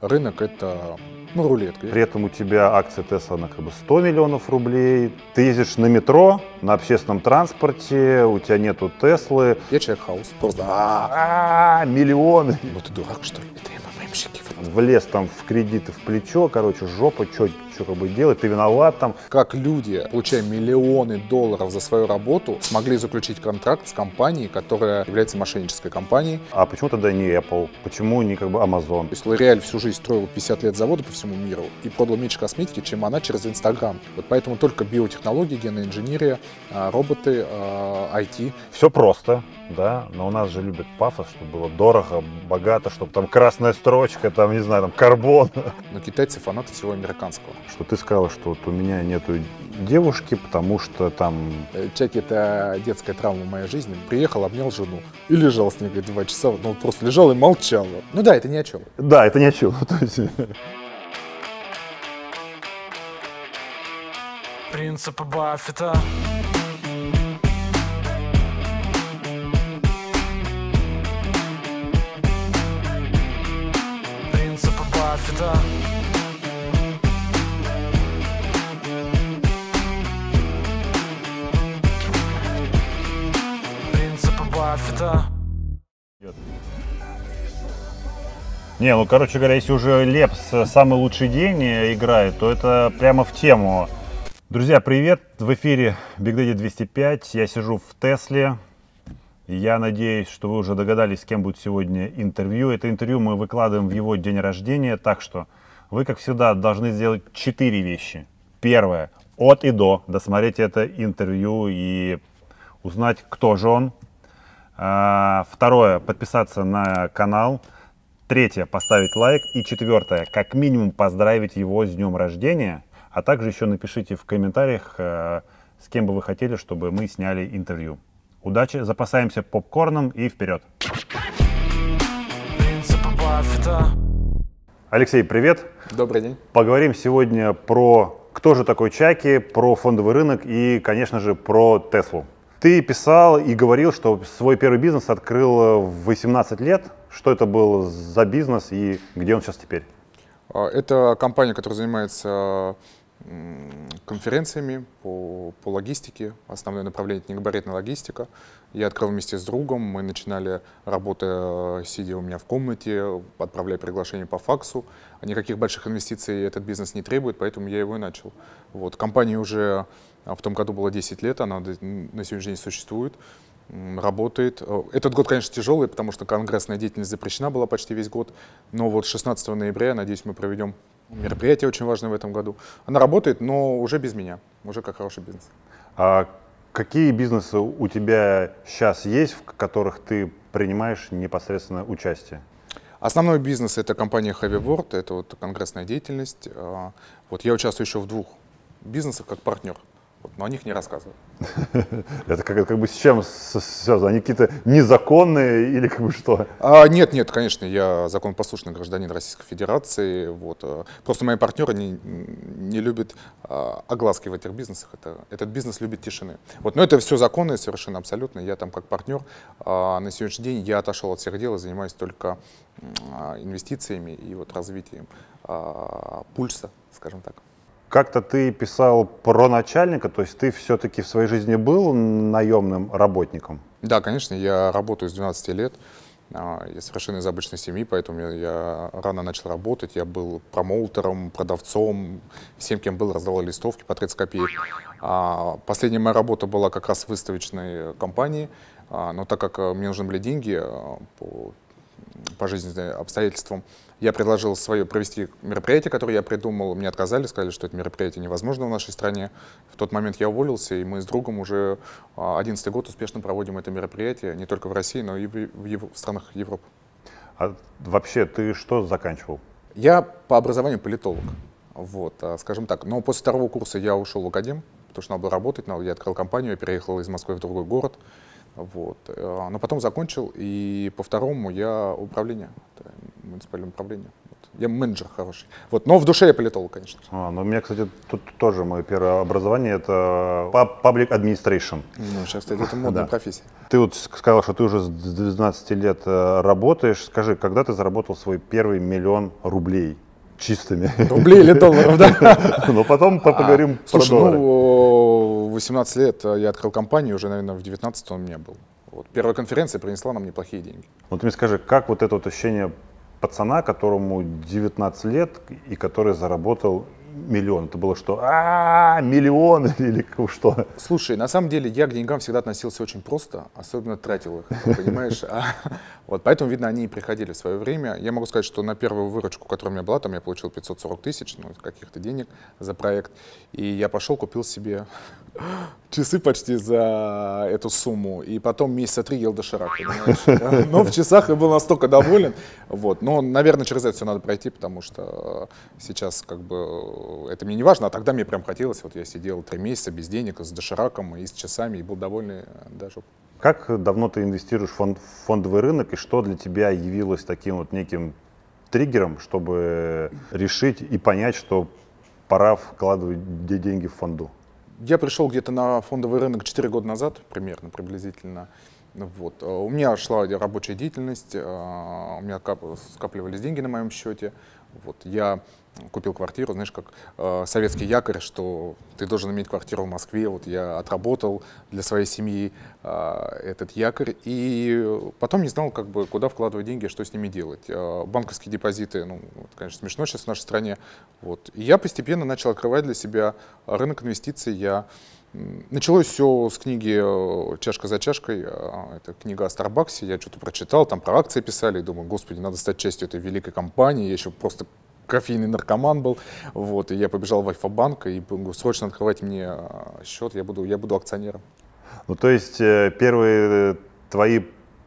рынок это ну, рулетка. При этом у тебя акция Тесла на как бы 100 миллионов рублей. Ты ездишь на метро, на общественном транспорте, у тебя нету Теслы. Я человек хаос. Просто А, миллионы. Ну ты дурак, что ли? Это МММщики. Влез там в кредиты в плечо, короче, жопа, что как бы делать, ты виноват там. Как люди, получая миллионы долларов за свою работу, смогли заключить контракт с компанией, которая является мошеннической компанией. А почему тогда не Apple? Почему не как бы Amazon? То есть L'Oreal всю жизнь строил 50 лет завода по всему миру и продал меньше косметики, чем она через Инстаграм. Вот поэтому только биотехнологии, генная инженерия, а, роботы, а, IT. Все просто, да, но у нас же любят пафос, чтобы было дорого, богато, чтобы там красная строчка, там, не знаю, там карбон. Но китайцы фанаты всего американского. Что ты сказала, что вот у меня нету девушки, потому что там... Э, Чаки — это детская травма в моей жизни. Приехал, обнял жену и лежал с ней говорит, два часа. Ну, просто лежал и молчал. Ну да, это ни о чем. Да, это ни о чем. Принципы Баффета Принципы Баффета Баффета Не, ну, короче говоря, если уже Лепс самый лучший день играет, то это прямо в тему. Друзья, привет! В эфире Big Daddy 205. Я сижу в Тесле. Я надеюсь, что вы уже догадались, с кем будет сегодня интервью. Это интервью мы выкладываем в его день рождения, так что вы, как всегда, должны сделать четыре вещи. Первое, от и до, досмотреть это интервью и узнать, кто же он. А, Второе, подписаться на канал. Третье, поставить лайк. И четвертое, как минимум поздравить его с днем рождения. А также еще напишите в комментариях, э, с кем бы вы хотели, чтобы мы сняли интервью. Удачи, запасаемся попкорном и вперед. Алексей, привет. Добрый день. Поговорим сегодня про кто же такой Чаки, про фондовый рынок и, конечно же, про Теслу. Ты писал и говорил, что свой первый бизнес открыл в 18 лет. Что это был за бизнес и где он сейчас теперь? А, Это компания, которая занимается конференциями по, по логистике. Основное направление — негабаритная логистика. Я открыл вместе с другом. Мы начинали работу, сидя у меня в комнате, отправляя приглашение по факсу. Никаких больших инвестиций этот бизнес не требует, поэтому я его и начал. Вот. Компании уже в том году было 10 лет, она на сегодняшний день существует работает. Э, Этот год, конечно, тяжелый, потому что конгрессная деятельность запрещена была почти весь год. Но вот 16 ноября, надеюсь, мы проведем мероприятие очень важное в этом году. Она работает, но уже без меня, уже как хороший бизнес. А какие бизнесы у тебя сейчас есть, в которых ты принимаешь непосредственно участие? Основной бизнес это компания Heavy World, это вот конгрессная деятельность. А, Вот я участвую еще в двух бизнесах как партнер, вот, но о них не рассказываю. Это как, как бы с чем связано? Они какие-то незаконные или как бы что? А, нет, нет, конечно, я законопослушный гражданин Российской Федерации. Вот, э, просто мои партнеры не, не любят а, огласки в этих бизнесах. Это, этот бизнес любит тишины. Вот, но это все законно совершенно абсолютно. Я там как партнер. А на сегодняшний день я отошел от всех дел и занимаюсь только а, инвестициями и вот развитием а, пульса, скажем так. Как-то ты писал про начальника, то есть ты все-таки в своей жизни был наемным работником? Да, конечно, я работаю с 12 лет. А, Я совершенно из обычной семьи, поэтому я, я рано начал работать. Я был промоутером, продавцом, всем, кем был, раздавал листовки по 30 копеек. А Последняя моя работа была как раз в выставочной компании, А, но так как э, мне нужны были деньги а, по по жизненным обстоятельствам. Я предложил свое провести мероприятие, которое я придумал. Мне отказали, сказали, что это мероприятие невозможно в нашей стране. В тот момент я уволился, и мы с другом уже 11 год успешно проводим это мероприятие не только в России, но и в, в в странах Европы. А вообще ты что заканчивал? Я по образованию политолог, вот, а, скажем так. Но после второго курса я ушел в академ, потому что надо было работать, надо, я открыл компанию, я переехал из Москвы в другой город. Вот. э, Но потом закончил, и по второму я управление, муниципальное управление. Вот. Я менеджер хороший. Вот, но в душе я политолог, конечно. А, ну, у меня, кстати, тут тоже мое первое образование это public administration. Ну, сейчас, кстати, это модная Да. профессия. Ты вот сказал, что ты уже с 12 лет э, работаешь. Скажи, когда ты заработал свой первый миллион рублей чистыми? Рублей или долларов, да? Но потом по- поговорим про Слушай, доллары. ну, в 18 лет э, я открыл компанию, уже, наверное, в 19 он у меня был. Вот. Первая конференция принесла нам неплохие деньги. Вот ты мне скажи, как вот это вот ощущение пацана, которому 19 лет и который заработал миллион? Это было что? А, миллион или что? Слушай, на самом деле я к деньгам всегда относился очень просто, особенно тратил их, понимаешь? А, вот, поэтому, видно, они и приходили в свое время. Я могу сказать, что на первую выручку, которая у меня была, там я получил 540 тысяч, ну, каких-то денег за проект. И я пошел, купил себе часы почти за эту сумму. И потом месяца три ел доширак, понимаешь? Но в часах я был настолько доволен. Вот. Но, наверное, через это все надо пройти, потому что сейчас как бы это мне не важно, а тогда мне прям хотелось. Вот я сидел три месяца без денег, с дошираком и с часами, и был довольный э, даже. Как давно ты инвестируешь в фон- в фондовый рынок и что для тебя явилось таким вот неким триггером, чтобы решить и понять, что пора вкладывать де- деньги в фонду? Я пришел где-то на фондовый рынок 4 года назад, примерно, приблизительно. Вот. Э, У меня шла рабочая деятельность, э, у меня кап- скапливались деньги на моем счете. Вот. Я купил квартиру, знаешь, как э, советский якорь, что ты должен иметь квартиру в Москве. Вот я отработал для своей семьи э, этот якорь. И потом не знал, как бы, куда вкладывать деньги, что с ними делать. Э, банковские депозиты, ну, это, конечно, смешно сейчас в нашей стране. Вот. И я постепенно начал открывать для себя рынок инвестиций. Я Началось все с книги э, «Чашка за чашкой». э, Это книга о Старбаксе. Я что-то прочитал, там про акции писали. Думаю, господи, надо стать частью этой великой компании. Я еще просто кофейный наркоман был. Вот, и я побежал в Альфа-банк и говорю, срочно открывайте мне э, счет, я буду, я буду акционером. Ну, то есть э, первые твои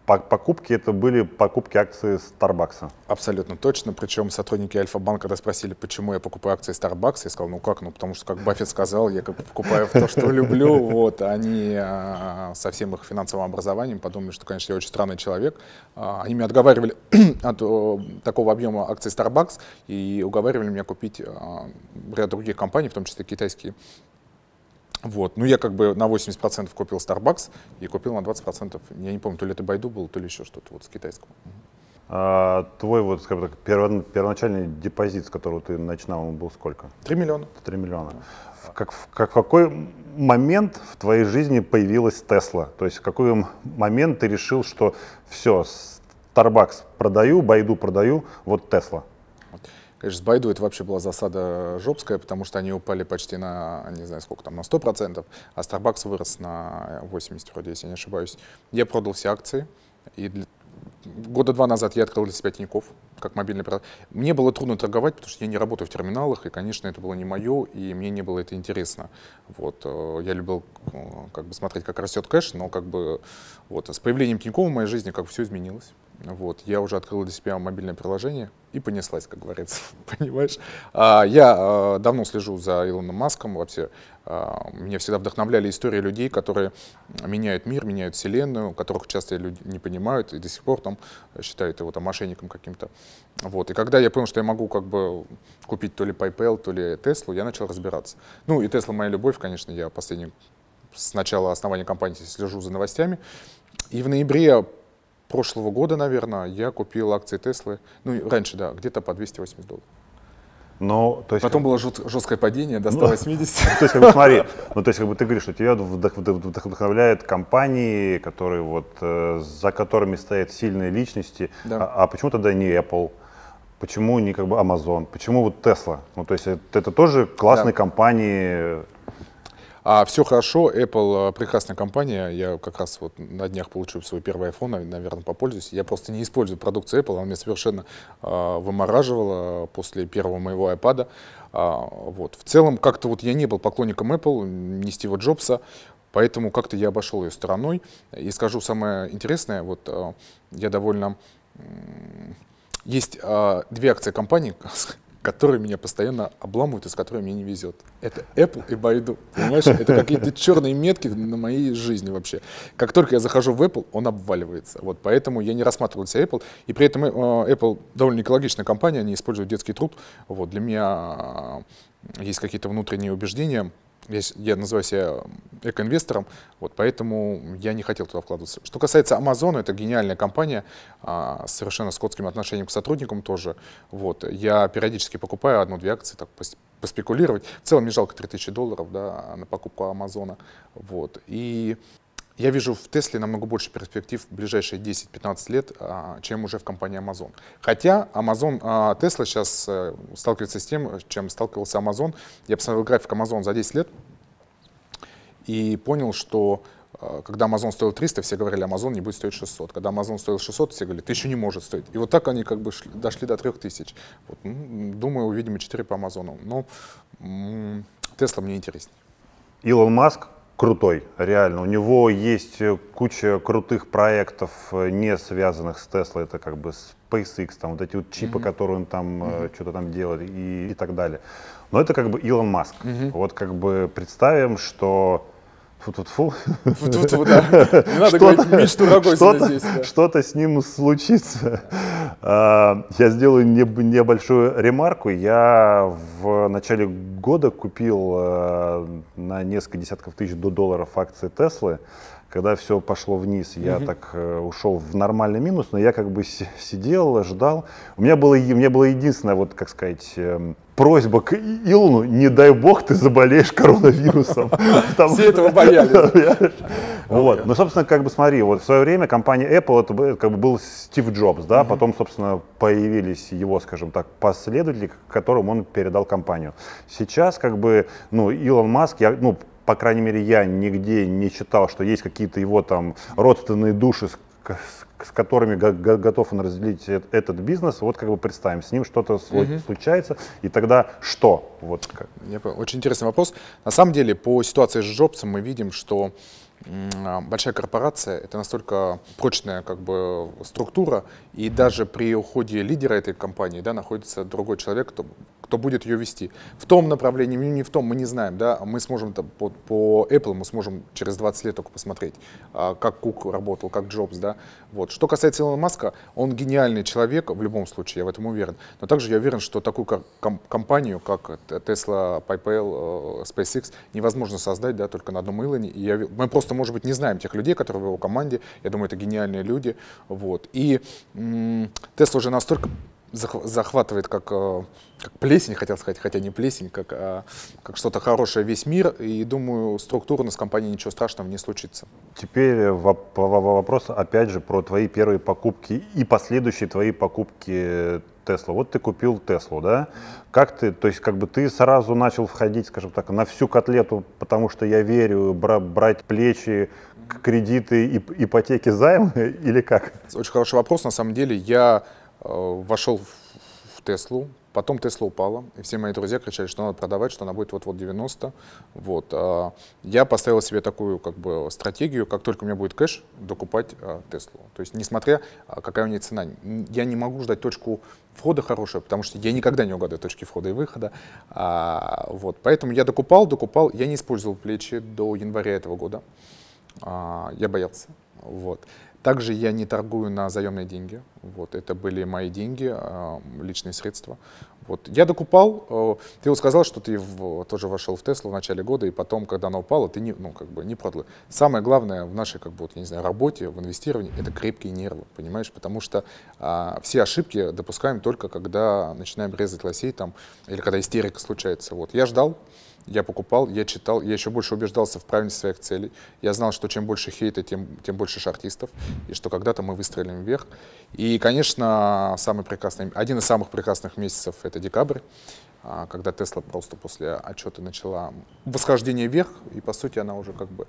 покупки это были покупки акций Старбакса. Абсолютно точно. Причем сотрудники Альфа-банка, когда спросили, почему я покупаю акции Starbucks, я сказал, ну как, ну потому что, как Баффет сказал, я как покупаю то, что люблю. Вот. Они а, со всем их финансовым образованием подумали, что, конечно, я очень странный человек. А, Они меня отговаривали от такого объема акций Starbucks и уговаривали меня купить а, ряд других компаний, в том числе китайские. Вот. Ну, я как бы на 80% купил Starbucks и купил на 20%, я не помню, то ли это Байду был, то ли еще что-то вот с китайского. А твой вот, скажем так, перво- первоначальный депозит, с которого ты начинал, он был сколько? 3 миллиона. 3 миллиона. В, как, в, как- в какой момент в твоей жизни появилась Тесла? То есть в какой момент ты решил, что все, Starbucks продаю, Байду продаю, вот Тесла? Конечно, с Байду это вообще была засада жопская, потому что они упали почти на, не знаю сколько там, на 100%, а Starbucks вырос на 80 вроде, если я не ошибаюсь. Я продал все акции, и для- года два назад я открыл для себя Тинькофф, как мобильный оператор. Мне было трудно торговать, потому что я не работаю в терминалах, и, конечно, это было не мое, и мне не было это интересно. Вот, э, я любил э, как бы смотреть, как растет кэш, но как бы вот, с появлением Тинькова в моей жизни как бы все изменилось. Вот, я уже открыл для себя мобильное приложение и понеслась, как говорится, понимаешь? А, я э, давно слежу за Илоном Маском, вообще а, меня всегда вдохновляли истории людей, которые меняют мир, меняют вселенную, которых часто люди не понимают и до сих пор там считают его там мошенником каким-то. Вот. И когда я понял, что я могу как бы купить то ли PayPal, то ли Теслу, я начал разбираться. Ну и Тесла моя любовь, конечно, я последний с начала основания компании слежу за новостями. И в ноябре прошлого года, наверное, я купил акции Теслы, ну, раньше, да, где-то по 280 долларов. Но, то есть, Потом было жут- жесткое падение до 180. Ну, то есть, как бы, смотри, ну, то есть, как бы ты говоришь, что тебя вдох- вдохновляют компании, которые вот, э, за которыми стоят сильные личности. Да. А, а почему тогда не Apple? Почему не как бы Amazon? Почему вот Tesla? Ну, то есть, это, это тоже классные Да. компании. А все хорошо, Apple э, прекрасная компания. Я как раз вот на днях получу свой первый iPhone, наверное, попользуюсь. Я просто не использую продукцию Apple, она меня совершенно э, вымораживала после первого моего iPad. А, вот. В целом, как-то вот я не был поклонником Apple, не Стива Джобса, поэтому как-то я обошел ее стороной. И скажу самое интересное, вот э, я довольно... м, Есть э, две акции компании, которые меня постоянно обламывают и с которыми мне не везет. Это Apple и Baidu. Понимаешь? Это какие-то черные метки на моей жизни вообще. Как только я захожу в Apple, он обваливается. Вот поэтому я не рассматриваю себя Apple. И при этом э, Apple довольно экологичная компания, они используют детский труд. Вот для меня э, есть какие-то внутренние убеждения, я, я называю себя экоинвестором, вот поэтому я не хотел туда вкладываться. Что касается Amazon, это гениальная компания а, с совершенно скотским отношением к сотрудникам тоже. Вот, я периодически покупаю одну-две акции, так поспекулировать. В целом мне жалко 3000 долларов да, на покупку Амазона. Вот. И я вижу в Тесле намного больше перспектив в ближайшие 10-15 лет, а, чем уже в компании Amazon. Хотя Amazon, а, Tesla сейчас э, сталкивается с тем, чем сталкивался Amazon. Я посмотрел график Amazon за 10 лет и понял, что э, когда Amazon стоил 300, все говорили, Amazon не будет стоить 600. Когда Amazon стоил 600, все говорили, 1000 не может стоить. И вот так они как бы шли, дошли до 3000. Вот, думаю, увидим и 4 по Amazon. Но Tesla мне интереснее. Илон Маск крутой, реально. У него есть э, куча крутых проектов, э, не связанных с Tesla. Это как бы SpaceX, там вот эти вот чипы, mm-hmm. которые он там mm-hmm. что-то там делает и, и так далее. Но это как бы Илон Маск. Mm-hmm. Вот как бы представим, что Фу-фу-фу. Фу-фу-фу, да. Не надо говорить мечту Рогозина здесь. Да. Что-то с ним случится. А, я сделаю небольшую ремарку. Я в начале года купил а, на несколько десятков тысяч долларов акции Теслы когда все пошло вниз, я угу. так э, ушел в нормальный минус, но я как бы сидел, ждал. У меня было, у меня было единственное, вот как сказать, э, просьба к Илону, не дай бог ты заболеешь коронавирусом. Все этого боялись. Вот. Ну, собственно, как бы смотри, вот в свое время компания Apple это как бы был Стив Джобс, да, потом, собственно, появились его, скажем так, последователи, которым он передал компанию. Сейчас, как бы, ну, Илон Маск, я, ну, по крайней мере, я нигде не читал, что есть какие-то его там родственные души, с, с которыми готов он разделить этот бизнес. Вот как бы представим, с ним что-то угу. случается, и тогда что? Вот как. Очень интересный вопрос. На самом деле, по ситуации с Джобсом мы видим, что а, большая корпорация — это настолько прочная как бы, структура, и даже при уходе лидера этой компании да, находится другой человек, кто кто будет ее вести. В том направлении, не в том, мы не знаем, да, мы сможем по, по Apple мы сможем через 20 лет только посмотреть, а, как Кук работал, как Джобс, да. Вот. Что касается Илона Маска, он гениальный человек в любом случае, я в этом уверен. Но также я уверен, что такую ком- компанию, как Tesla, PayPal, э, SpaceX, невозможно создать, да, только на одном Илоне. И я, мы просто, может быть, не знаем тех людей, которые в его команде. Я думаю, это гениальные люди. Вот. И Tesla уже настолько захватывает как, э, как плесень, хотел сказать, хотя не плесень, как, а, как что-то хорошее весь мир. И думаю, структурно с компанией ничего страшного не случится. Теперь вопрос, опять же, про твои первые покупки и последующие твои покупки Тесла. Вот ты купил Теслу, да? Как ты, то есть как бы ты сразу начал входить, скажем так, на всю котлету, потому что я верю, бра- брать плечи, кредиты, ипотеки, займы или как? Очень хороший вопрос. На самом деле я Э, вошел в Теслу, потом Тесла упала, и все мои друзья кричали, что надо продавать, что она будет вот-вот 90. Вот. А я поставил себе такую как бы стратегию, как только у меня будет кэш, докупать а, Теслу. То есть, несмотря, а, какая у нее цена, я не могу ждать точку входа хорошую, потому что я никогда не угадаю точки входа и выхода. Вот. Поэтому я докупал, докупал, я не использовал плечи до января этого года. Я боялся. Вот. Также я не торгую на заемные деньги. Вот, это были мои деньги, а, личные средства. Вот. Я докупал. Э, ты вот сказал, что ты в, тоже вошел в Теслу в начале года, и потом, когда она упала, ты не, ну, как бы не продал. Самое главное в нашей как бы, вот, я не знаю, работе, в инвестировании, это крепкие нервы, понимаешь? Потому что а, все ошибки допускаем только, когда начинаем резать лосей там, или когда истерика случается. Вот. Я ждал, я покупал, я читал, я еще больше убеждался в правильности своих целей. Я знал, что чем больше хейта, тем, тем больше шартистов, и что когда-то мы выстрелим вверх. И, конечно, самый прекрасный, один из самых прекрасных месяцев — это декабрь, когда Тесла просто после отчета начала восхождение вверх, и, по сути, она уже как бы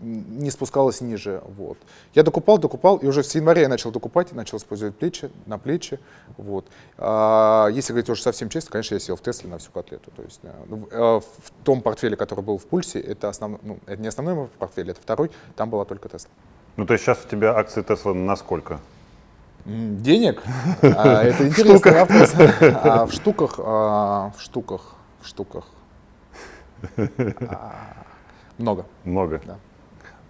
не спускалась ниже. Вот. Я докупал, докупал, и уже с января я начал докупать, начал использовать плечи, на плечи. Вот. А, если говорить уже совсем честно, конечно, я сел в Тесле на всю котлету. То есть, э, ну, э, в том портфеле, который был в пульсе, это, основной, ну, это не основной мой портфель, это второй, там была только Тесла. Ну, то есть сейчас у тебя акции Тесла на сколько? Денег? А, Это интересный вопрос. А, В штуках, а, в штуках, в штуках. А, Много. Много. Да.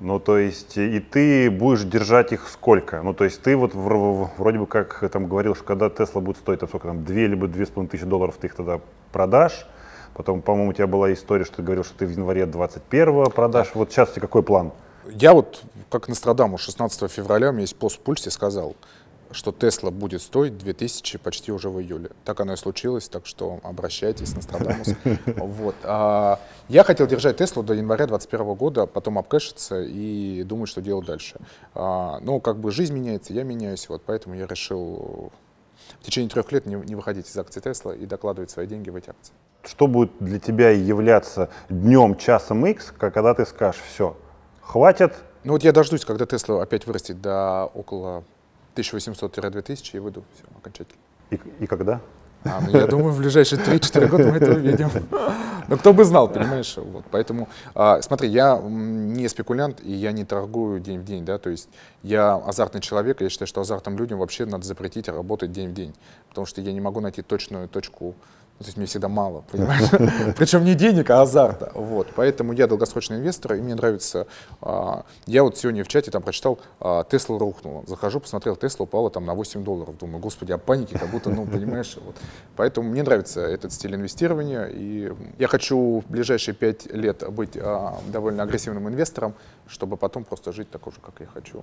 Ну, то есть, и ты будешь держать их сколько? Ну, то есть, ты вот вроде бы как там говорил, что когда Тесла будет стоить, там, сколько там, 2 либо 2,5 тысячи долларов, ты их тогда продашь. Потом, по-моему, у тебя была история, что ты говорил, что ты в январе 21 продашь. Вот сейчас у тебя какой план? Я вот, как Нострадамус, 16 февраля у меня есть пост в пульсе, сказал, что Тесла будет стоить 2000 почти уже в июле. Так оно и случилось, так что обращайтесь, Нострадамус. Вот. А, я хотел держать Теслу до января 2021 года, потом обкэшиться и думать, что делать дальше. А, но как бы жизнь меняется, я меняюсь, вот поэтому я решил в течение трех лет не, не выходить из акций Тесла и докладывать свои деньги в эти акции. Что будет для тебя являться днем, часом X, когда ты скажешь, все, хватит, Ну вот я дождусь, когда Тесла опять вырастет до около 1800-2000 и выйду все, окончательно. и, и когда? А, ну, я думаю, в ближайшие 3-4 года мы это увидим. Но кто бы знал, понимаешь? Вот, поэтому, а, смотри, я не спекулянт, и я не торгую день в день, да, то есть я азартный человек, и я считаю, что азартным людям вообще надо запретить работать день в день, потому что я не могу найти точную точку, то есть мне всегда мало, понимаешь? Причем не денег, а азарта, вот, поэтому я долгосрочный инвестор, и мне нравится, а, я вот сегодня в чате там прочитал, а, Тесла рухнула, захожу, посмотрел, Тесла упала там на 8 долларов, думаю, господи, а паники, как будто, ну, понимаешь, вот. Поэтому мне нравится этот стиль инвестирования, и я хочу в ближайшие 5 лет быть а, довольно агрессивным инвестором, чтобы потом просто жить такой же, как я хочу.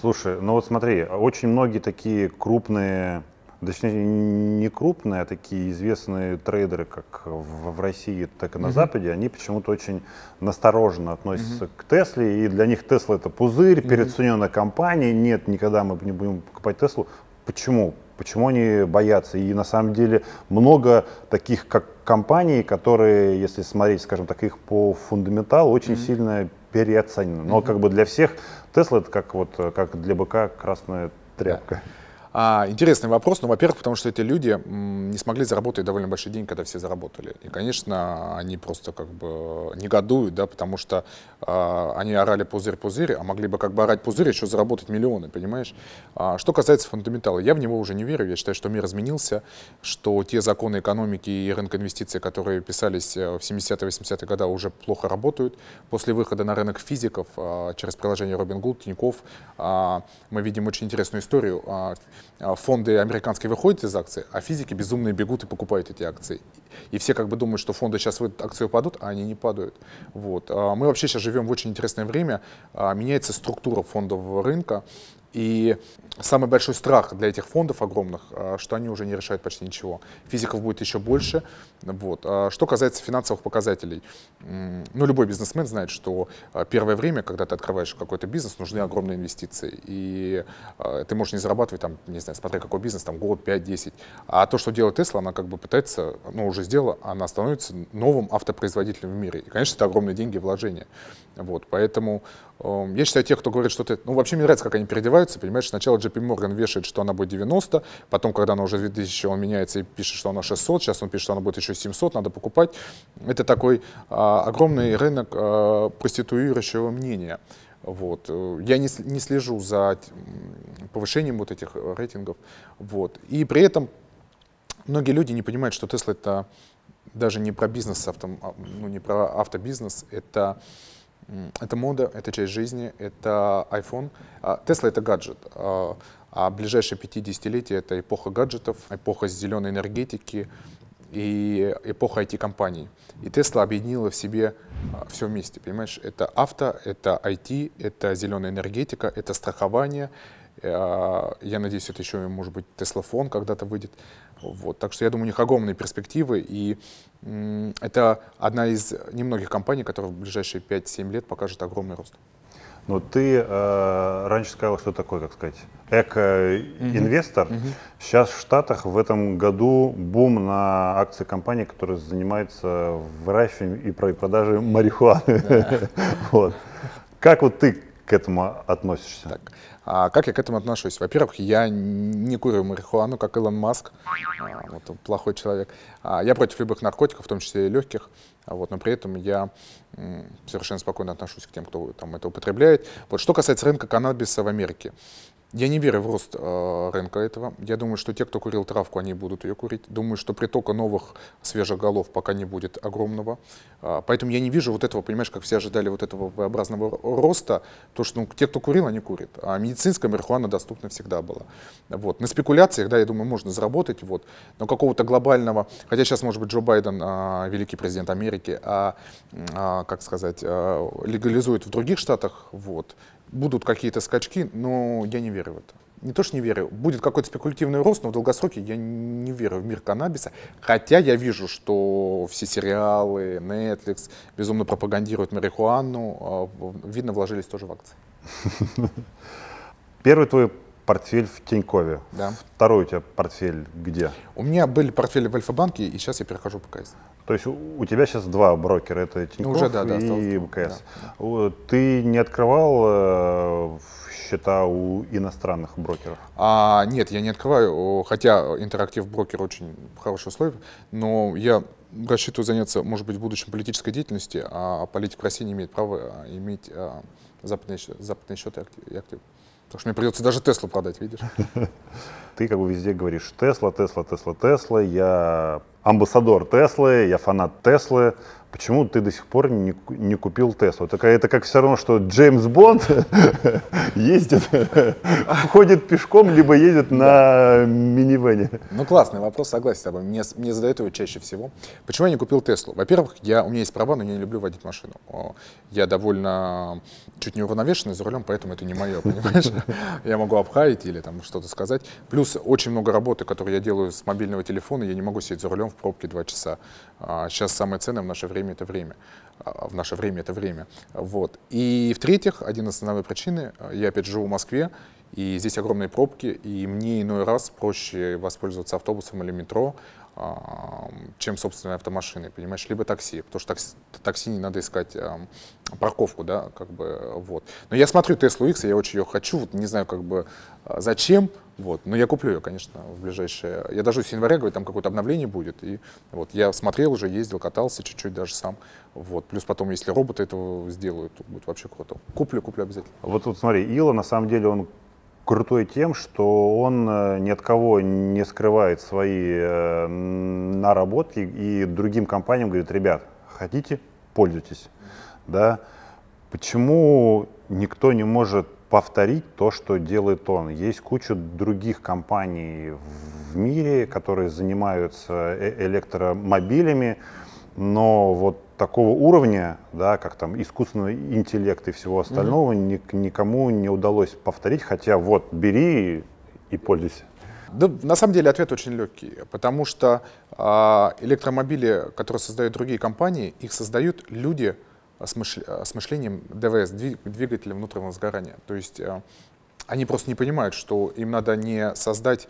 Слушай, ну вот смотри, очень многие такие крупные, точнее не крупные, а такие известные трейдеры, как в, в России, так и на Западе, они почему-то очень настороженно относятся к Тесле, и для них Тесла это пузырь, переоцененная компания, нет, никогда мы не будем покупать Теслу. Почему? Почему они боятся? И на самом деле много таких как компаний, которые, если смотреть, скажем так, их по фундаменталу, очень сильно переоценены. Но как бы для всех Тесла это как вот как для быка красная тряпка. А, интересный вопрос. Ну, во-первых, потому что эти люди не смогли заработать довольно большой день, когда все заработали. И, конечно, они просто как бы негодуют, да, потому что а, они орали пузырь-пузырь, а могли бы как бы орать пузырь, еще заработать миллионы, понимаешь? А, что касается фундаментала, я в него уже не верю. Я считаю, что мир изменился, что те законы экономики и рынка инвестиций, которые писались э, в 70-е, 80-е годы, уже плохо работают. После выхода на рынок физиков а, через приложение Robinhood, Тинькофф, а, мы видим очень интересную историю. А, Фонды американские выходят из акций, а физики безумные бегут и покупают эти акции. И все как бы думают, что фонды сейчас выйдут, акции упадут, а они не падают. Вот. А, Мы вообще сейчас живем в очень интересное время. А, Меняется структура фондового рынка. И самый большой страх для этих фондов огромных, что они уже не решают почти ничего. Физиков будет еще больше. Вот. А Что касается финансовых показателей, ну, любой бизнесмен знает, что а, первое время, когда ты открываешь какой-то бизнес, нужны огромные инвестиции. И а, ты можешь не зарабатывать, там, не знаю, смотря какой бизнес, там, год, 5-10. А то, что делает Tesla, она как бы пытается, ну, уже сделала, она становится новым автопроизводителем в мире. И, конечно, это огромные деньги и вложения. Вот, поэтому э, я считаю, тех, кто говорит, что ты... Ну, вообще мне нравится, как они переодеваются, понимаешь, сначала JP Morgan вешает, что она будет 90, потом, когда она уже 2000, он меняется и пишет, что она 600, сейчас он пишет, что она будет еще 700, надо покупать. Это такой а, огромный рынок а, проституирующего мнения. Вот. Я не, не слежу за повышением вот этих рейтингов. Вот. И при этом многие люди не понимают, что Tesla это даже не про бизнес, автом, а, ну, не про автобизнес, это, это мода, это часть жизни, это iPhone. А Tesla это гаджет. А ближайшие 50-летия это эпоха гаджетов, эпоха зеленой энергетики и эпоха IT-компаний. И Tesla объединила в себе все вместе, понимаешь? Это авто, это IT, это зеленая энергетика, это страхование. Э, Я надеюсь, это еще, может быть, Теслафон когда-то выйдет. Вот. Так что я думаю, у них огромные перспективы, и это одна из немногих компаний, которая в ближайшие 5-7 лет покажет огромный рост. Но ты э, раньше сказал, что такое, как сказать, эко-инвестор. Сейчас в Штатах в этом году бум на акции компаний, которые занимаются выращиванием и про- продажей марихуаны. Вот. Как вот ты к этому относишься? Так. А как я к этому отношусь? Во-первых, я не курю марихуану, как Илон Маск, а, вот он плохой человек. А, Я против любых наркотиков, в том числе и легких, вот, но при этом я совершенно спокойно отношусь к тем, кто там это употребляет. Вот, что касается рынка каннабиса в Америке. Я не верю в рост э, рынка этого. Я думаю, что те, кто курил травку, они будут ее курить. Думаю, что притока новых свежих голов пока не будет огромного. А, поэтому я не вижу вот этого, понимаешь, как все ожидали вот этого V-образного роста. То, что ну, те, кто курил, они курят. А медицинская марихуана доступна всегда была. Вот. На спекуляциях, да, я думаю, можно заработать. Вот. Но какого-то глобального, хотя сейчас, может быть, Джо Байден, а, великий президент Америки, а, а, как сказать, а, легализует в других штатах, вот, будут какие-то скачки, но я не верю в это. Не то, что не верю, будет какой-то спекулятивный рост, но в долгосроке я не верю в мир каннабиса. Хотя я вижу, что все сериалы, Netflix безумно пропагандируют марихуану. а, Видно, вложились тоже в акции. Первый твой портфель в Тинькове. Да. Второй у тебя портфель где? У меня были портфели в Альфа-банке, и сейчас я перехожу в ПКС. То есть у тебя сейчас два брокера, это Тинькофф уже, да, да, и БКС. да, Вот, Ты не открывал э, счета у иностранных брокеров? А, нет, я не открываю, хотя интерактив брокер очень хорошие условия, но я рассчитываю заняться, может быть, в будущем политической деятельностью, а политик в России не имеет права а, иметь а, западные, западные счеты и активы. Потому что мне придется даже Теслу продать, видишь? Ты как бы везде говоришь Тесла, Тесла, Тесла, Тесла. Я амбассадор Теслы, я фанат Теслы. Почему ты до сих пор не, не купил Теслу? Это, ка- это как все равно, что Джеймс Бонд ездит, ходит пешком, либо едет на минивэне. Ну, классный вопрос, согласен с тобой. Мне, мне задают его чаще всего. Почему я не купил Теслу? Во-первых, я, у меня есть права, но я не люблю водить машину. Я довольно чуть не уравновешенный за рулем, поэтому это не мое, понимаешь? Я могу обхаять или там что-то сказать. Плюс очень много работы, которую я делаю с мобильного телефона, я не могу сидеть за рулем в пробке два часа. А Сейчас самое ценное в наше время — это время. А В наше время — это время. Вот. И в-третьих, один из основных причины, а, я опять живу в Москве, и здесь огромные пробки, и мне иной раз проще воспользоваться автобусом или метро, а, чем собственной автомашиной, понимаешь, либо такси, потому что такси, такси не надо искать ам, парковку, да, как бы, вот. Но я смотрю Теслу X, я очень ее хочу, вот, не знаю, как бы, а, зачем, вот, но я куплю ее, конечно, в ближайшее, я дождусь января, говорит, там какое-то обновление будет, и вот, я смотрел уже, ездил, катался чуть-чуть даже сам, вот, плюс потом, если роботы этого сделают, то будет вообще круто. Куплю, куплю обязательно. Вот тут смотри, Ила на самом деле он крутой тем, что он э, ни от кого не скрывает свои э, наработки и другим компаниям говорит, ребят, хотите, пользуйтесь. Да? Почему никто не может повторить то, что делает он? Есть куча других компаний в мире, которые занимаются э- электромобилями, но вот такого уровня, да, как там искусственный интеллект и всего остального, ник- никому не удалось повторить, хотя вот бери и, и пользуйся. Да, на самом деле ответ очень легкий, потому что а, электромобили, которые создают другие компании, их создают люди с, мыш- а, с мышлением ДВС, двиг- двигателя внутреннего сгорания. То есть а, они просто не понимают, что им надо не создать,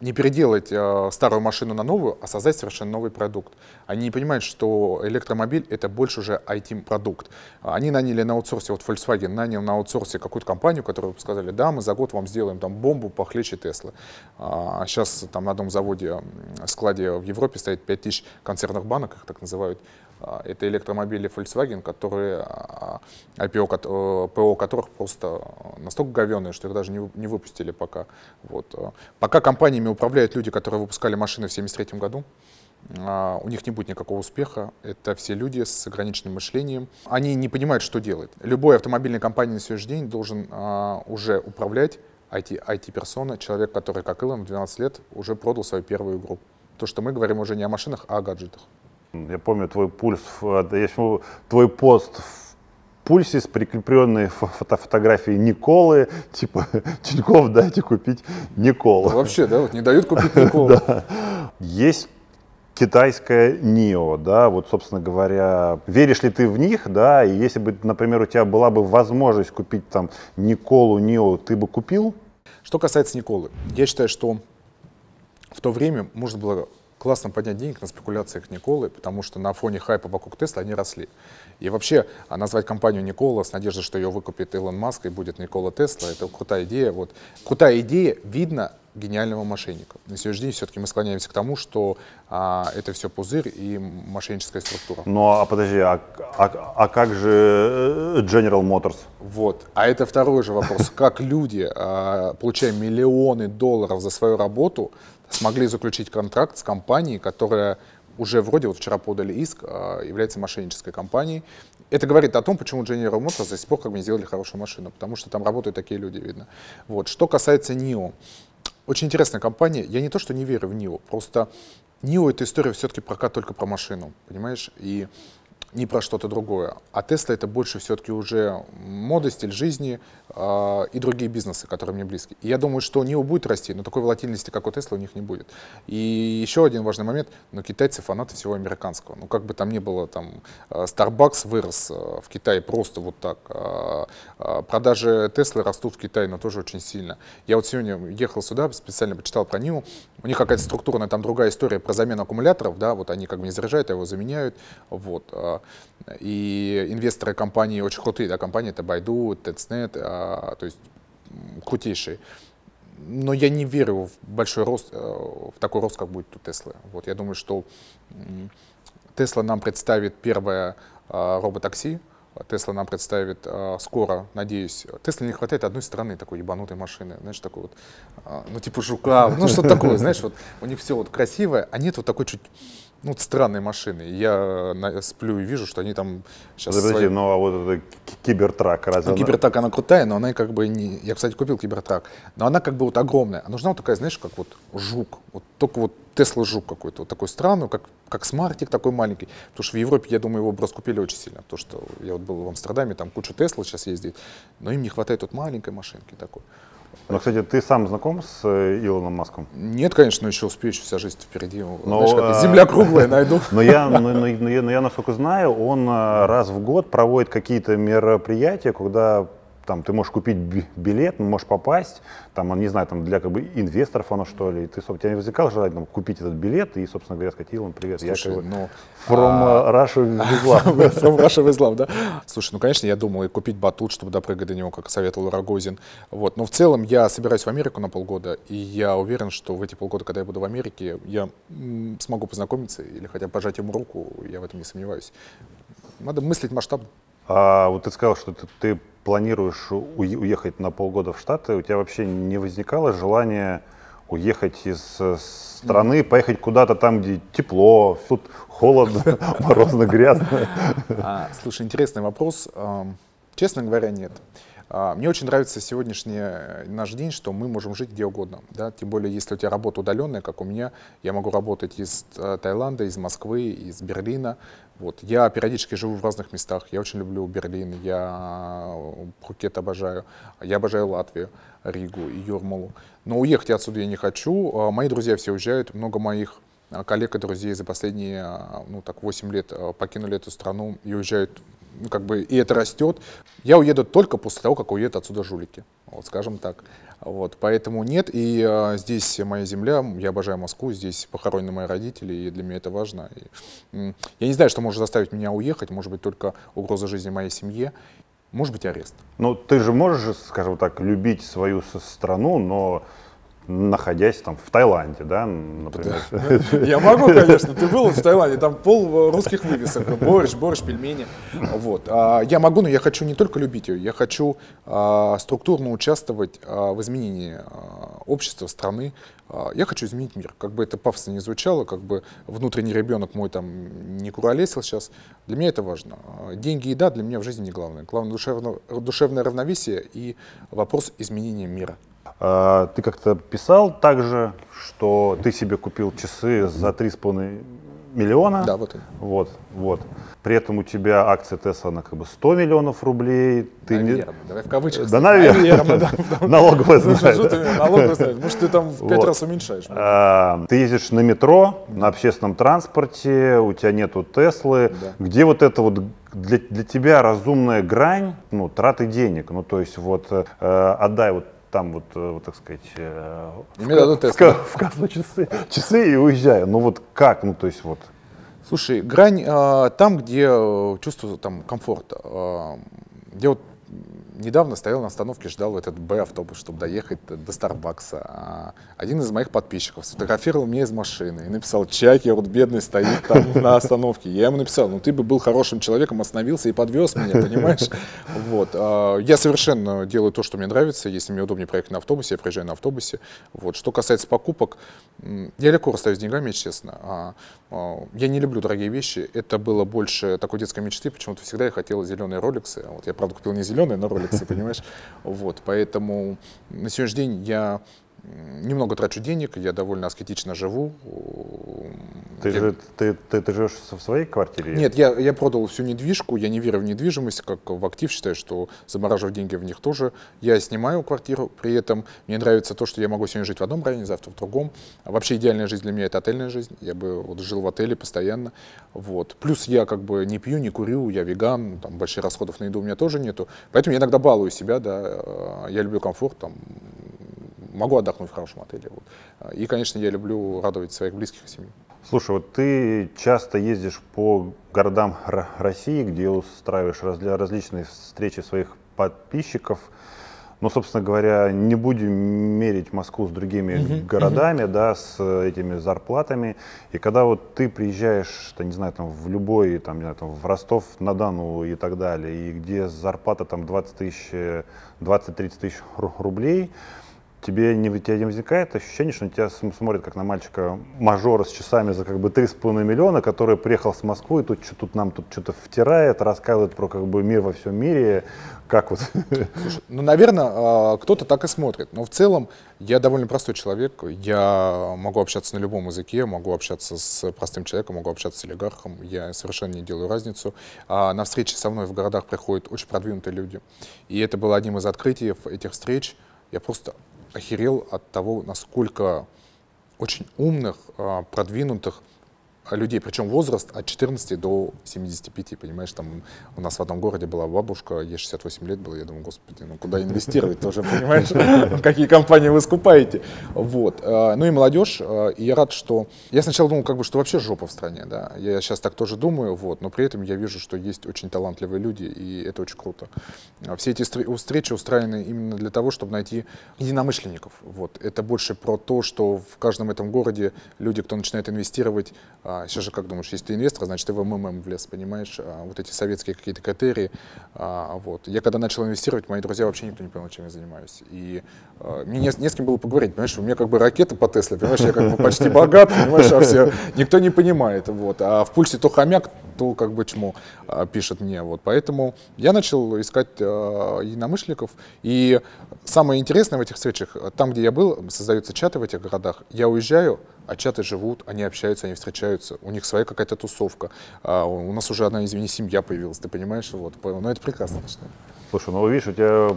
не переделать а, старую машину на новую, а создать совершенно новый продукт. Они не понимают, что электромобиль это больше уже IT-продукт. Они наняли на аутсорсе, вот Volkswagen нанял на аутсорсе какую-то компанию, которую сказали, да, мы за год вам сделаем там бомбу похлеще Теслы. А сейчас там на одном заводе, складе в Европе стоит 5000 консервных банок, их так называют. А, Это электромобили Volkswagen, которые, а, IPO, кот- э, ПО которых просто настолько говеные, что их даже не не выпустили пока. Вот. а. Пока компаниями управляют люди, которые выпускали машины в 1973 году, а, у них не будет никакого успеха. Это все люди с ограниченным мышлением. Они не понимают, что делать. Любой автомобильной компании на сегодняшний день должен а, уже управлять IT, IT-персона, человек, который, как Илон, в 12 лет уже продал свою первую игру. То, что мы говорим уже не о машинах, а о гаджетах. Я помню твой пульс, да, я помню твой пост в пульсе с прикрепленной фо- фото фотографией Николы, типа Тиньков дайте купить Николу. Вообще, да, вот не дают купить никого. Есть китайская НИО, да, вот, собственно говоря, веришь ли ты в них, да, и если бы, например, у тебя была бы возможность купить там Николу, НИО, ты бы купил? Что касается Николы, я считаю, что в то время можно было классно поднять денег на спекуляциях Николы, потому что на фоне хайпа вокруг Тесла они росли. И вообще а назвать компанию Никола с надеждой, что ее выкупит Илон Маск и будет Никола Тесла, это крутая идея. Вот. Крутая идея, видно, гениального мошенника. На сегодняшний день все-таки мы склоняемся к тому, что а, это все пузырь и мошенническая структура. Ну, а подожди, а, а, а как же э, General Motors? Вот. А это второй же вопрос. Как люди, а, получая миллионы долларов за свою работу, смогли заключить контракт с компанией, которая уже вроде вот вчера подали иск, а, является мошеннической компанией. Это говорит о том, почему General Motors до сих пор как бы не сделали хорошую машину, потому что там работают такие люди, видно. Вот. Что касается NIO, очень интересная компания. Я не то, что не верю в NIO, просто NIO это история все-таки прокат только про машину, понимаешь? И не про что-то другое. А Тесла это больше все-таки уже мода, стиль жизни э, и другие бизнесы, которые мне близки. И я думаю, что у него будет расти, но такой волатильности, как у Тесла, у них не будет. И еще один важный момент, но китайцы фанаты всего американского. Ну как бы там ни было, там э, Starbucks вырос э, в Китае просто вот так. Продажи Теслы растут в Китае, но тоже очень сильно. Я вот сегодня ехал сюда, специально почитал про Ниву. У них какая-то структурная там другая история про замену аккумуляторов, да, вот они как бы не заряжают, а его заменяют. Вот. И инвесторы компании очень крутые, да, компании это Baidu, Tencent, а, то есть крутейшие. Но я не верю в большой рост, э, в такой рост, как будет у Теслы. Вот, я думаю, что Тесла нам представит первое а, роботакси, Тесла нам представит а, скоро, надеюсь. Тесле не хватает одной стороны такой ебанутой машины, знаешь, такой вот, а, ну типа жука, ну что такое, знаешь, вот у них все вот красивое, а нет вот такой чуть ну, вот странные машины. Я на, сплю и вижу, что они там сейчас... Подожди, свои... ну а вот это кибертрак разве ну, Кибертрак, она крутая, но она как бы не... Я, кстати, купил кибертрак, но она как бы вот огромная. А нужна вот такая, знаешь, как вот жук. Вот только вот Тесла жук какой-то, вот такой странный, как, как смартик такой маленький. Потому что в Европе, я думаю, его раскупили очень сильно. Потому что я вот был в Амстердаме, там куча Тесла сейчас ездит, но им не хватает вот маленькой машинки такой. Ну, кстати, ты сам знаком с э, Илоном Маском? Нет, конечно, еще успею, еще вся жизнь впереди. Но, Знаешь, как, а... земля круглая найду. Но я, но, но, но, но я, насколько знаю, он э, раз в год проводит какие-то мероприятия, когда там ты можешь купить билет, можешь попасть, там, не знаю, там для как бы инвесторов оно что ли, и ты, собственно, тебя не возникало желание там, купить этот билет и, собственно говоря, сказать, Илон, привет, Слушай, я как ну, from а... Russia with love. from Russia with love, да? Слушай, ну, конечно, я думал и купить батут, чтобы допрыгать до него, как советовал Рогозин, вот, но в целом я собираюсь в Америку на полгода, и я уверен, что в эти полгода, когда я буду в Америке, я смогу познакомиться или хотя бы пожать ему руку, я в этом не сомневаюсь. Надо мыслить масштабно. А вот ты сказал, что ты, ты планируешь уехать на полгода в Штаты, у тебя вообще не возникало желания уехать из э, страны, поехать куда-то там, где тепло, тут холодно, морозно, грязно? А, слушай, интересный вопрос. Честно говоря, нет. А, мне очень нравится сегодняшний э, наш день, что мы можем жить где угодно. Да? Тем более, если у тебя работа удаленная, как у меня, я могу работать из э, Таиланда, из Москвы, из Берлина. Вот. Я периодически живу в разных местах. Я очень люблю Берлин, я Пхукет обожаю, я обожаю Латвию, Ригу и Юрмалу. Но уехать отсюда я не хочу. А, мои друзья все уезжают, много моих а, коллег и друзей за последние ну, так, 8 лет покинули эту страну и уезжают ну, как бы, и это растет. Я уеду только после того, как уедут отсюда жулики, вот, скажем так. Вот, поэтому нет, и а, здесь моя земля, я обожаю Москву, здесь похоронены мои родители, и для меня это важно. И, я не знаю, что может заставить меня уехать, может быть, только угроза жизни моей семье, может быть, арест. Ну, ты же можешь, скажем так, любить свою страну, но находясь там в Таиланде, да, например. Я могу, конечно. Ты был в Таиланде, там пол русских вывесок, борщ, борщ, пельмени. Вот. А, я могу, но я хочу не только любить ее, я хочу а, структурно участвовать а, в изменении общества, страны. Я хочу изменить мир. Как бы это пафосно не звучало, как бы внутренний ребенок мой там не куролесил сейчас. Для меня это важно. Деньги и еда для меня в жизни не главное. Главное душевное, душевное равновесие и вопрос изменения мира. А, ты как-то писал также, что ты себе купил часы за 3,5 миллиона. Да, вот. Вот, вот. При этом у тебя акция Тесла на как бы 100 миллионов рублей. Ты наверное, не... давай в кавычках. Да, наверное. наверное да, Налоговая знает. Налоговая знает. Может, ты там в пять раз уменьшаешь. А, ты ездишь на метро, на общественном транспорте, у тебя нету Теслы. Где вот это вот для, для тебя разумная грань, ну, траты денег? Ну, то есть вот э, отдай вот там вот, э, вот так сказать, э, в, в, в, в кассу часы, часы и уезжаю. Ну вот как, ну то есть вот. Слушай, грань э, там, где э, чувство там комфорта, э, где вот недавно стоял на остановке, ждал этот Б-автобус, чтобы доехать до Старбакса. А один из моих подписчиков сфотографировал меня из машины и написал, Чаки, вот бедный стоит там на остановке. Я ему написал, ну ты бы был хорошим человеком, остановился и подвез меня, понимаешь? Вот. А, я совершенно делаю то, что мне нравится. Если мне удобнее проехать на автобусе, я проезжаю на автобусе. Вот. Что касается покупок, я легко расстаюсь с деньгами, честно. А, я не люблю дорогие вещи. Это было больше такой детской мечты. Почему-то всегда я хотел зеленые роликсы. Вот я, правда, купил не зеленые, но роликсы, понимаешь? Вот. Поэтому на сегодняшний день я немного трачу денег, я довольно аскетично живу. Ты, я... же, ты, ты, ты живешь в своей квартире? Нет, я, я продал всю недвижку, я не верю в недвижимость, как в актив считаю, что замораживать деньги в них тоже. Я снимаю квартиру, при этом мне нравится то, что я могу сегодня жить в одном районе, завтра в другом. А вообще идеальная жизнь для меня это отельная жизнь, я бы вот жил в отеле постоянно. Вот. Плюс я как бы не пью, не курю, я веган, там больших расходов на еду у меня тоже нету. Поэтому я иногда балую себя, да, я люблю комфорт, там, могу отдохнуть в хорошем отеле. Вот. И, конечно, я люблю радовать своих близких и семью. Слушай, вот ты часто ездишь по городам России, где устраиваешь различные встречи своих подписчиков. Ну, собственно говоря, не будем мерить Москву с другими uh-huh, городами, uh-huh. да, с этими зарплатами. И когда вот ты приезжаешь, не знаю, там в любой, там, не знаю, там, в Ростов-на-Дону и так далее, и где зарплата там 20 тысяч, 20-30 тысяч рублей, тебе не, тебя не возникает ощущение, что на тебя смотрят как на мальчика мажора с часами за как бы 3,5 миллиона, который приехал с Москвы и тут, что, тут нам тут что-то втирает, рассказывает про как бы мир во всем мире, как вот? Слушай, ну, наверное, а, кто-то так и смотрит, но в целом я довольно простой человек, я могу общаться на любом языке, могу общаться с простым человеком, могу общаться с олигархом, я совершенно не делаю разницу. А на встречи со мной в городах приходят очень продвинутые люди, и это было одним из открытий этих встреч, я просто охерел от того, насколько очень умных, а, продвинутых людей, причем возраст от 14 до 75, понимаешь, там у нас в одном городе была бабушка, ей 68 лет было, я думаю, господи, ну куда инвестировать тоже, понимаешь, какие компании вы скупаете, вот, а, ну и молодежь, а, и я рад, что, я сначала думал, как бы, что вообще жопа в стране, да, я сейчас так тоже думаю, вот, но при этом я вижу, что есть очень талантливые люди, и это очень круто. А, все эти встречи устроены именно для того, чтобы найти единомышленников, вот, это больше про то, что в каждом этом городе люди, кто начинает инвестировать, а, сейчас же как думаешь, если ты инвестор, значит ты в МММ влез, понимаешь? А, вот эти советские какие-то критерии. А, вот. Я когда начал инвестировать, мои друзья вообще никто не понял, чем я занимаюсь. И а, мне не, не с кем было поговорить, понимаешь? У меня как бы ракета по Тесле, понимаешь? Я как бы почти богат, понимаешь? А все, никто не понимает. Вот. А в пульсе то хомяк, то как бы чмо а, пишет мне. Вот. Поэтому я начал искать а, единомышленников. И самое интересное в этих встречах, там, где я был, создаются чаты в этих городах, я уезжаю, а чаты живут, они общаются, они встречаются, у них своя какая-то тусовка. А у нас уже одна, извини, семья появилась, ты понимаешь? Вот. Но ну, это прекрасно, конечно. Слушай, ну видишь, у тебя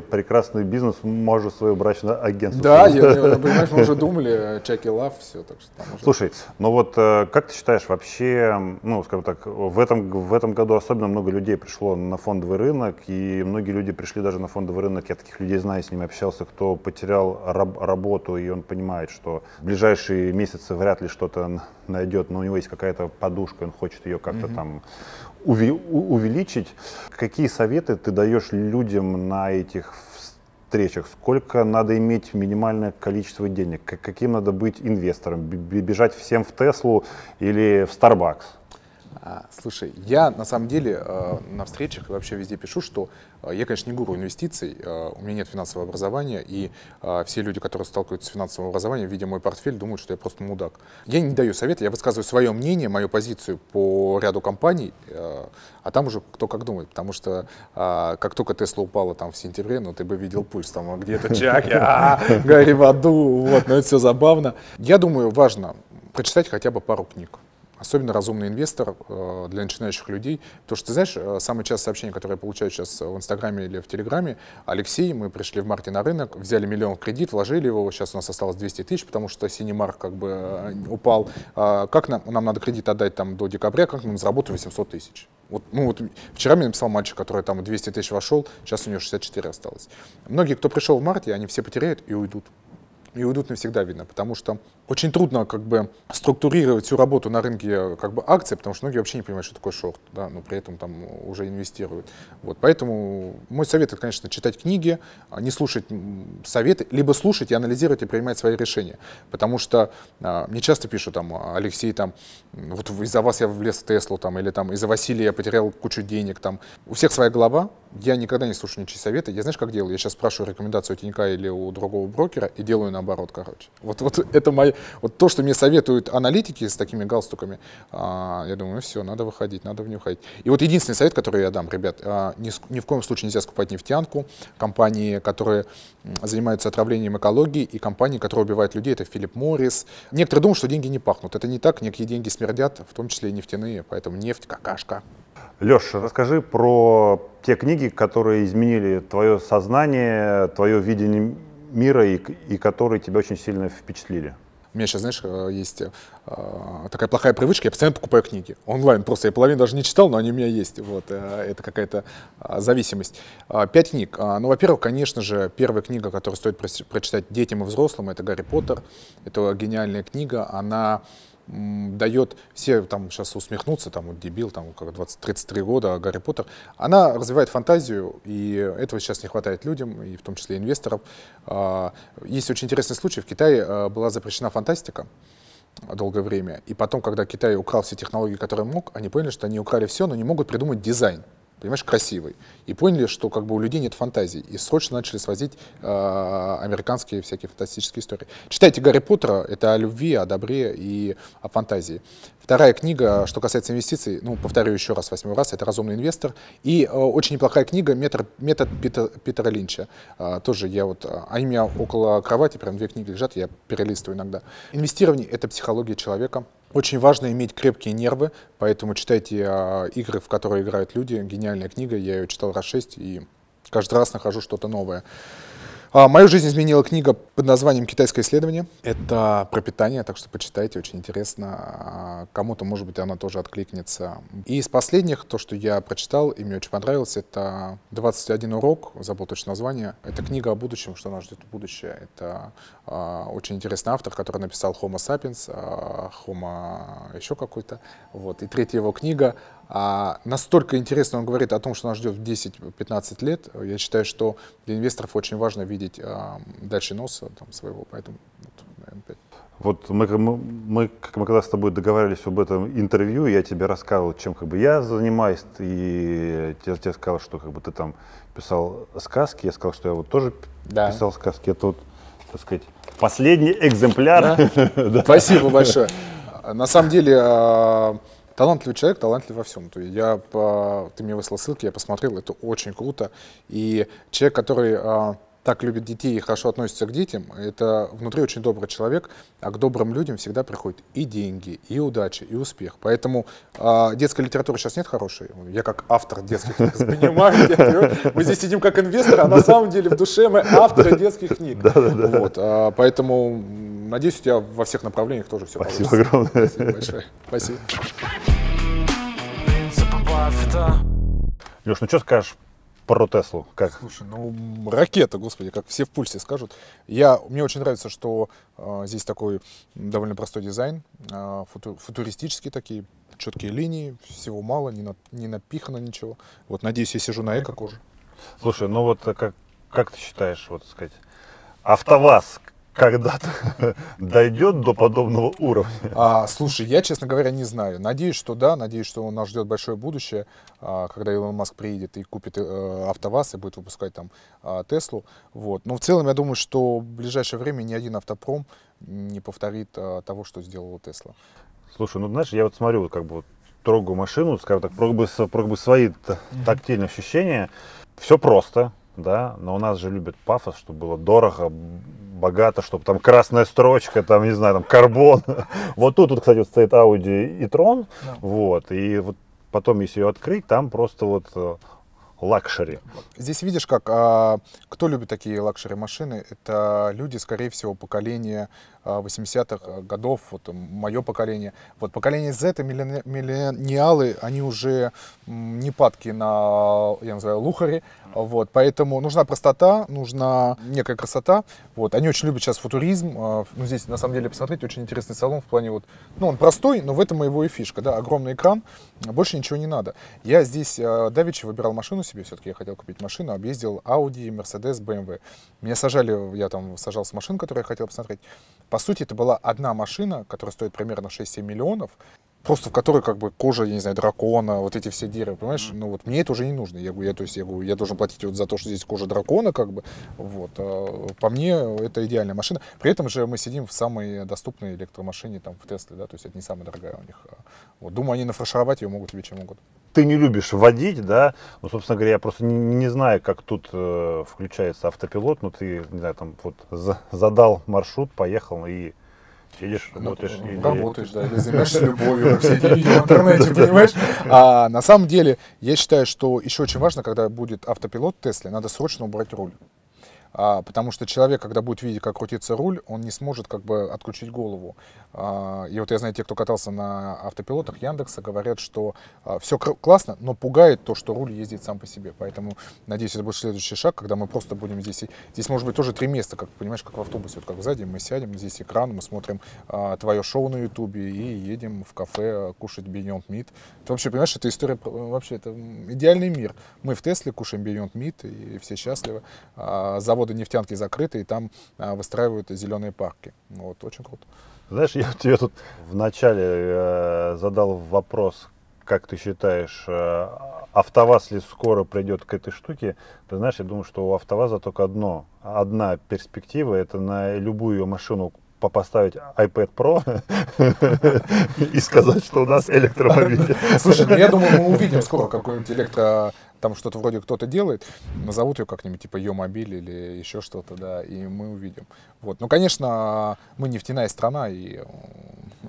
прекрасный бизнес, можешь свое брачное агентство. Да, я, я, понимаешь, мы уже думали, Чаки Лав, все, так что там уже... Слушай, ну вот э, как ты считаешь, вообще, ну, скажем так, в этом, в этом году особенно много людей пришло на фондовый рынок, и многие люди пришли даже на фондовый рынок, я таких людей знаю, с ними общался, кто потерял раб, работу, и он понимает, что в ближайшие месяцы вряд ли что-то найдет, но у него есть какая-то подушка, он хочет ее как-то mm-hmm. там увеличить. Какие советы ты даешь людям на этих встречах? Сколько надо иметь минимальное количество денег? Каким надо быть инвестором? Бежать всем в Теслу или в Starbucks? А, слушай, я на самом деле э, на встречах и вообще везде пишу, что э, я, конечно, не гуру инвестиций, э, у меня нет финансового образования, и все люди, которые сталкиваются с финансовым образованием, видя мой портфель, думают, что я просто мудак. Я не даю совета, я высказываю свое мнение, мою позицию по ряду компаний, а там уже кто как думает, потому что как только Тесла упала там в сентябре, ну ты бы видел пульс, там где-то Джаки, а, гори в аду, вот, но это все забавно. Я думаю, важно прочитать хотя бы пару книг особенно разумный инвестор э, для начинающих людей. Потому что, ты знаешь, э, самое частое сообщение, которое я получаю сейчас в Инстаграме или в Телеграме, Алексей, мы пришли в марте на рынок, взяли миллион кредит, вложили его, сейчас у нас осталось 200 тысяч, потому что синий марк как бы э, упал. А как нам, нам надо кредит отдать там до декабря, как нам заработать 800 тысяч? Вот, ну, вот вчера мне написал мальчик, который там 200 тысяч вошел, сейчас у него 64 осталось. Многие, кто пришел в марте, они все потеряют и уйдут. И уйдут навсегда, видно, потому что очень трудно как бы структурировать всю работу на рынке как бы акций, потому что многие вообще не понимают, что такое шорт, да, но при этом там уже инвестируют. Вот, поэтому мой совет это, конечно, читать книги, а не слушать советы, либо слушать и анализировать и принимать свои решения, потому что а, мне часто пишут там Алексей там вот из-за вас я влез в Теслу там или там из-за Василия я потерял кучу денег там. У всех своя голова, я никогда не слушаю ничьи советы. Я знаешь, как делаю? Я сейчас спрашиваю рекомендацию у Тинька или у другого брокера и делаю наоборот, короче. Вот, вот это моя, вот то, что мне советуют аналитики с такими галстуками, а, я думаю, все, надо выходить, надо в нее ходить. И вот единственный совет, который я дам, ребят, а, ни, ни в коем случае нельзя скупать нефтянку, компании, которые занимаются отравлением экологии, и компании, которые убивают людей, это Филипп Моррис. Некоторые думают, что деньги не пахнут. Это не так, некие деньги смердят, в том числе и нефтяные, поэтому нефть какашка. Леш, расскажи про те книги, которые изменили твое сознание, твое видение мира и, и которые тебя очень сильно впечатлили. У меня сейчас, знаешь, э, есть э, такая плохая привычка, я постоянно покупаю книги онлайн. Просто я половину даже не читал, но они у меня есть. Вот, э, это какая-то зависимость. Пять книг. Ну, во-первых, конечно же, первая книга, которую стоит прочитать детям и взрослым, это «Гарри Поттер». Это гениальная книга. Она дает, все там сейчас усмехнутся, там вот дебил, там как 20-33 года, Гарри Поттер, она развивает фантазию, и этого сейчас не хватает людям, и в том числе инвесторов. А, Есть очень интересный случай, в Китае а, была запрещена фантастика, долгое время. И потом, когда Китай украл все технологии, которые мог, они поняли, что они украли все, но не могут придумать дизайн. Понимаешь, красивый. И поняли, что как бы у людей нет фантазий. И срочно начали свозить э, американские всякие фантастические истории. Читайте Гарри Поттера, это о любви, о добре и о фантазии. Вторая книга, что касается инвестиций, ну, повторю еще раз, восьмой раз, это «Разумный инвестор». И э, очень неплохая книга «Метод, метод Питер- Питера Линча». А, тоже я вот, а, у меня около кровати, прям две книги лежат, я перелистываю иногда. Инвестирование — это психология человека. Очень важно иметь крепкие нервы, поэтому читайте а, игры, в которые играют люди. Гениальная книга, я ее читал раз шесть и каждый раз нахожу что-то новое. А, Мою жизнь изменила книга под названием «Китайское исследование». Это про питание, так что почитайте, очень интересно. А, Кому-то, может быть, она тоже откликнется. И из последних, то, что я прочитал и мне очень понравилось, это «21 урок», забыл точно название. Это книга о будущем, что нас ждет в будущее. Это а, очень интересный автор, который написал «Homo sapiens», «Homo» еще какой-то. Вот. И третья его книга а, настолько интересно он говорит о том, что нас ждет в 10-15 лет. Я считаю, что для инвесторов очень важно видеть а, дальше носа там, своего. Поэтому, вот, наверное, пять. Вот мы, мы, мы, как мы когда с тобой договаривались об этом интервью, я тебе рассказывал, чем как бы я занимаюсь, и тебе, тебе сказал, что как бы ты там писал сказки, я сказал, что я вот тоже Да. писал сказки. Это вот, так сказать, последний экземпляр. Спасибо большое. На самом деле, а, талантливый человек, талантлив во всем. То есть я, ты мне выслал ссылки, я посмотрел, это очень круто. И человек, который а, так любит детей и хорошо относится к детям, это внутри очень добрый человек, а к добрым людям всегда приходят и деньги, и удача, и успех. Поэтому а, детской литературы сейчас нет хорошей. Я как автор детских книг понимаю, мы здесь сидим как инвесторы, а на самом деле в душе мы авторы детских книг. Вот, а, поэтому надеюсь, у тебя во всех направлениях тоже все Спасибо получится. огромное. Спасибо большое. Спасибо. Леш, ну что скажешь про Теслу? Как? Слушай, ну ракета, господи, как все в пульсе скажут. Я, мне очень нравится, что э, здесь такой довольно простой дизайн, э, футу- футуристические такие, четкие линии, всего мало, не, на- не напихано ничего. Вот, надеюсь, я сижу на эко-коже. Слушай, ну вот э, как, как ты считаешь, вот сказать, АвтоВАЗ когда-то дойдет до подобного уровня? А, слушай, я, честно говоря, не знаю. Надеюсь, что да, надеюсь, что нас ждет большое будущее, а, когда Илон Маск приедет и купит э, АвтоВАЗ и будет выпускать там а, Теслу. Вот. Но в целом я думаю, что в ближайшее время ни один автопром не повторит а, того, что сделала Тесла. Слушай, ну знаешь, я вот смотрю, вот как бы вот трогаю машину, скажем так, про как бы, с- про как бы свои тактильные ощущения. Все просто, да, но у нас же любят пафос, чтобы было дорого, богато, чтобы там красная строчка, там, не знаю, там карбон. Вот тут, вот, кстати, вот стоит Audi и Tron, вот, и вот потом, если ее открыть, там просто вот э, luxury. Здесь видишь, как а, кто любит такие luxury машины, это люди, скорее всего, поколения 80-х годов, вот мое поколение. Вот поколение Z, и миллени- миллениалы, они уже не падки на, я называю, luxury, вот, поэтому нужна простота, нужна некая красота, вот, они очень любят сейчас футуризм, а, ну, здесь, на самом деле, посмотрите, очень интересный салон в плане вот, ну, он простой, но в этом его и фишка, да, огромный экран, больше ничего не надо. Я здесь давеча выбирал машину себе, все-таки я хотел купить машину, объездил Audi, Mercedes, BMW. Меня сажали, я там сажал с машин, которую я хотел посмотреть. По сути, это была одна машина, которая стоит примерно 6-7 миллионов, просто в которой как бы кожа, я не знаю, дракона, вот эти все деревья, понимаешь? Ну вот мне это уже не нужно. Я, говорю, я, то есть, я, говорю, я должен платить вот за то, что здесь кожа дракона, как бы. Вот. А по мне это идеальная машина. При этом же мы сидим в самой доступной электромашине, там, в Тесле, да, то есть это не самая дорогая у них. А Вот. Думаю, они нафаршировать ее могут тебе чем угодно. Ты не любишь водить, да? Ну, собственно говоря, я просто не, не знаю, как тут э, включается автопилот, но ты, не знаю, там вот за- задал маршрут, поехал и едешь, работаешь. Или- Работаешь, да, или занимаешься любовью, все эти видео в интернете, понимаешь? А на самом деле, я считаю, что еще очень важно, когда будет автопилот Тесле, надо срочно убрать руль. А, потому что человек, когда будет видеть, как крутится руль, он не сможет как бы отключить голову. А, и вот я знаю, те, кто катался на автопилотах Яндекса, говорят, что все классно, но пугает то, что руль ездит сам по себе. Поэтому, надеюсь, это будет следующий шаг, когда мы просто будем здесь... Здесь может быть тоже три места, как понимаешь, как в автобусе. Вот как сзади мы сядем, здесь экран, мы смотрим а, твое шоу на Ютубе и едем в кафе а, кушать Beyond Meat. Это вообще, понимаешь, это история, вообще, это идеальный мир. Мы в Тесле кушаем Beyond Meat, и все счастливы. А, заводы нефтянки закрыты, и там а, выстраивают зеленые парки. Вот, очень круто. Знаешь, я тебе тут вначале э, задал вопрос, как ты считаешь, э, АвтоВАЗ ли скоро придет к этой штуке? Ты знаешь, я думаю, что у АвтоВАЗа только одно, одна перспектива, это на любую машину по- поставить iPad Pro и сказать, что у нас электромобиль. Слушай, ну я думаю, мы увидим скоро какой-нибудь электро... Там что-то вроде кто-то делает, назовут ее как-нибудь типа Йомобиль или еще что-то, да, и мы увидим. Вот. Ну, конечно, мы нефтяная страна, и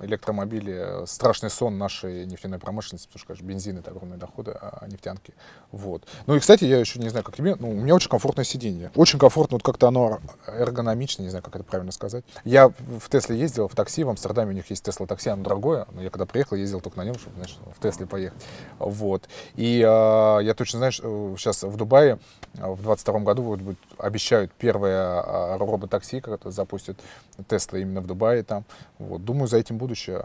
электромобили — страшный сон нашей нефтяной промышленности, потому что, конечно, бензин — это огромные доходы, а нефтянки. Вот. Ну и, кстати, я еще не знаю, как тебе, ну, у меня очень комфортное сиденье. Очень комфортно, вот как-то оно эргономично, не знаю, как это правильно сказать. Я в Тесле ездил, в такси, в Амстердаме у них есть Тесла такси, оно дорогое, но я когда приехал, ездил только на нем, чтобы, знаешь, в Тесле поехать. Вот. И э, я точно, знаешь, сейчас в Дубае э, в 22 году вот будет- обещают первое э, роботакси, как-то запустят Тесла именно в Дубае там. Вот. Думаю, за этим будущее.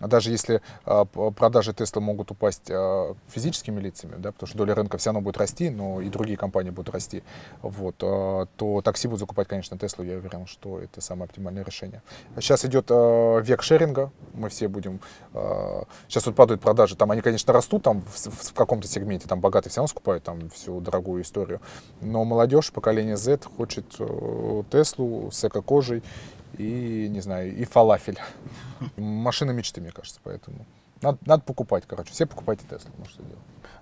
А даже если э, п- продажи Тесла могут упасть э, физическими лицами, да, потому что доля рынка все равно будет расти, но и другие компании будут расти, вот, э, то такси будут закупать, конечно, Теслу, я уверен, что это самое оптимальное решение. Сейчас идет э, век шеринга, мы все будем... э, сейчас вот падают продажи, там они, конечно, растут там в, в каком-то сегменте, там богатые все равно скупают там всю дорогую историю, но молодежь, поколение Z хочет э, Теслу с эко-кожей и, не знаю, и фалафель. Машина мечты, мне кажется, поэтому... Надо, надо покупать, короче. Все покупайте Теслу, ну что делать.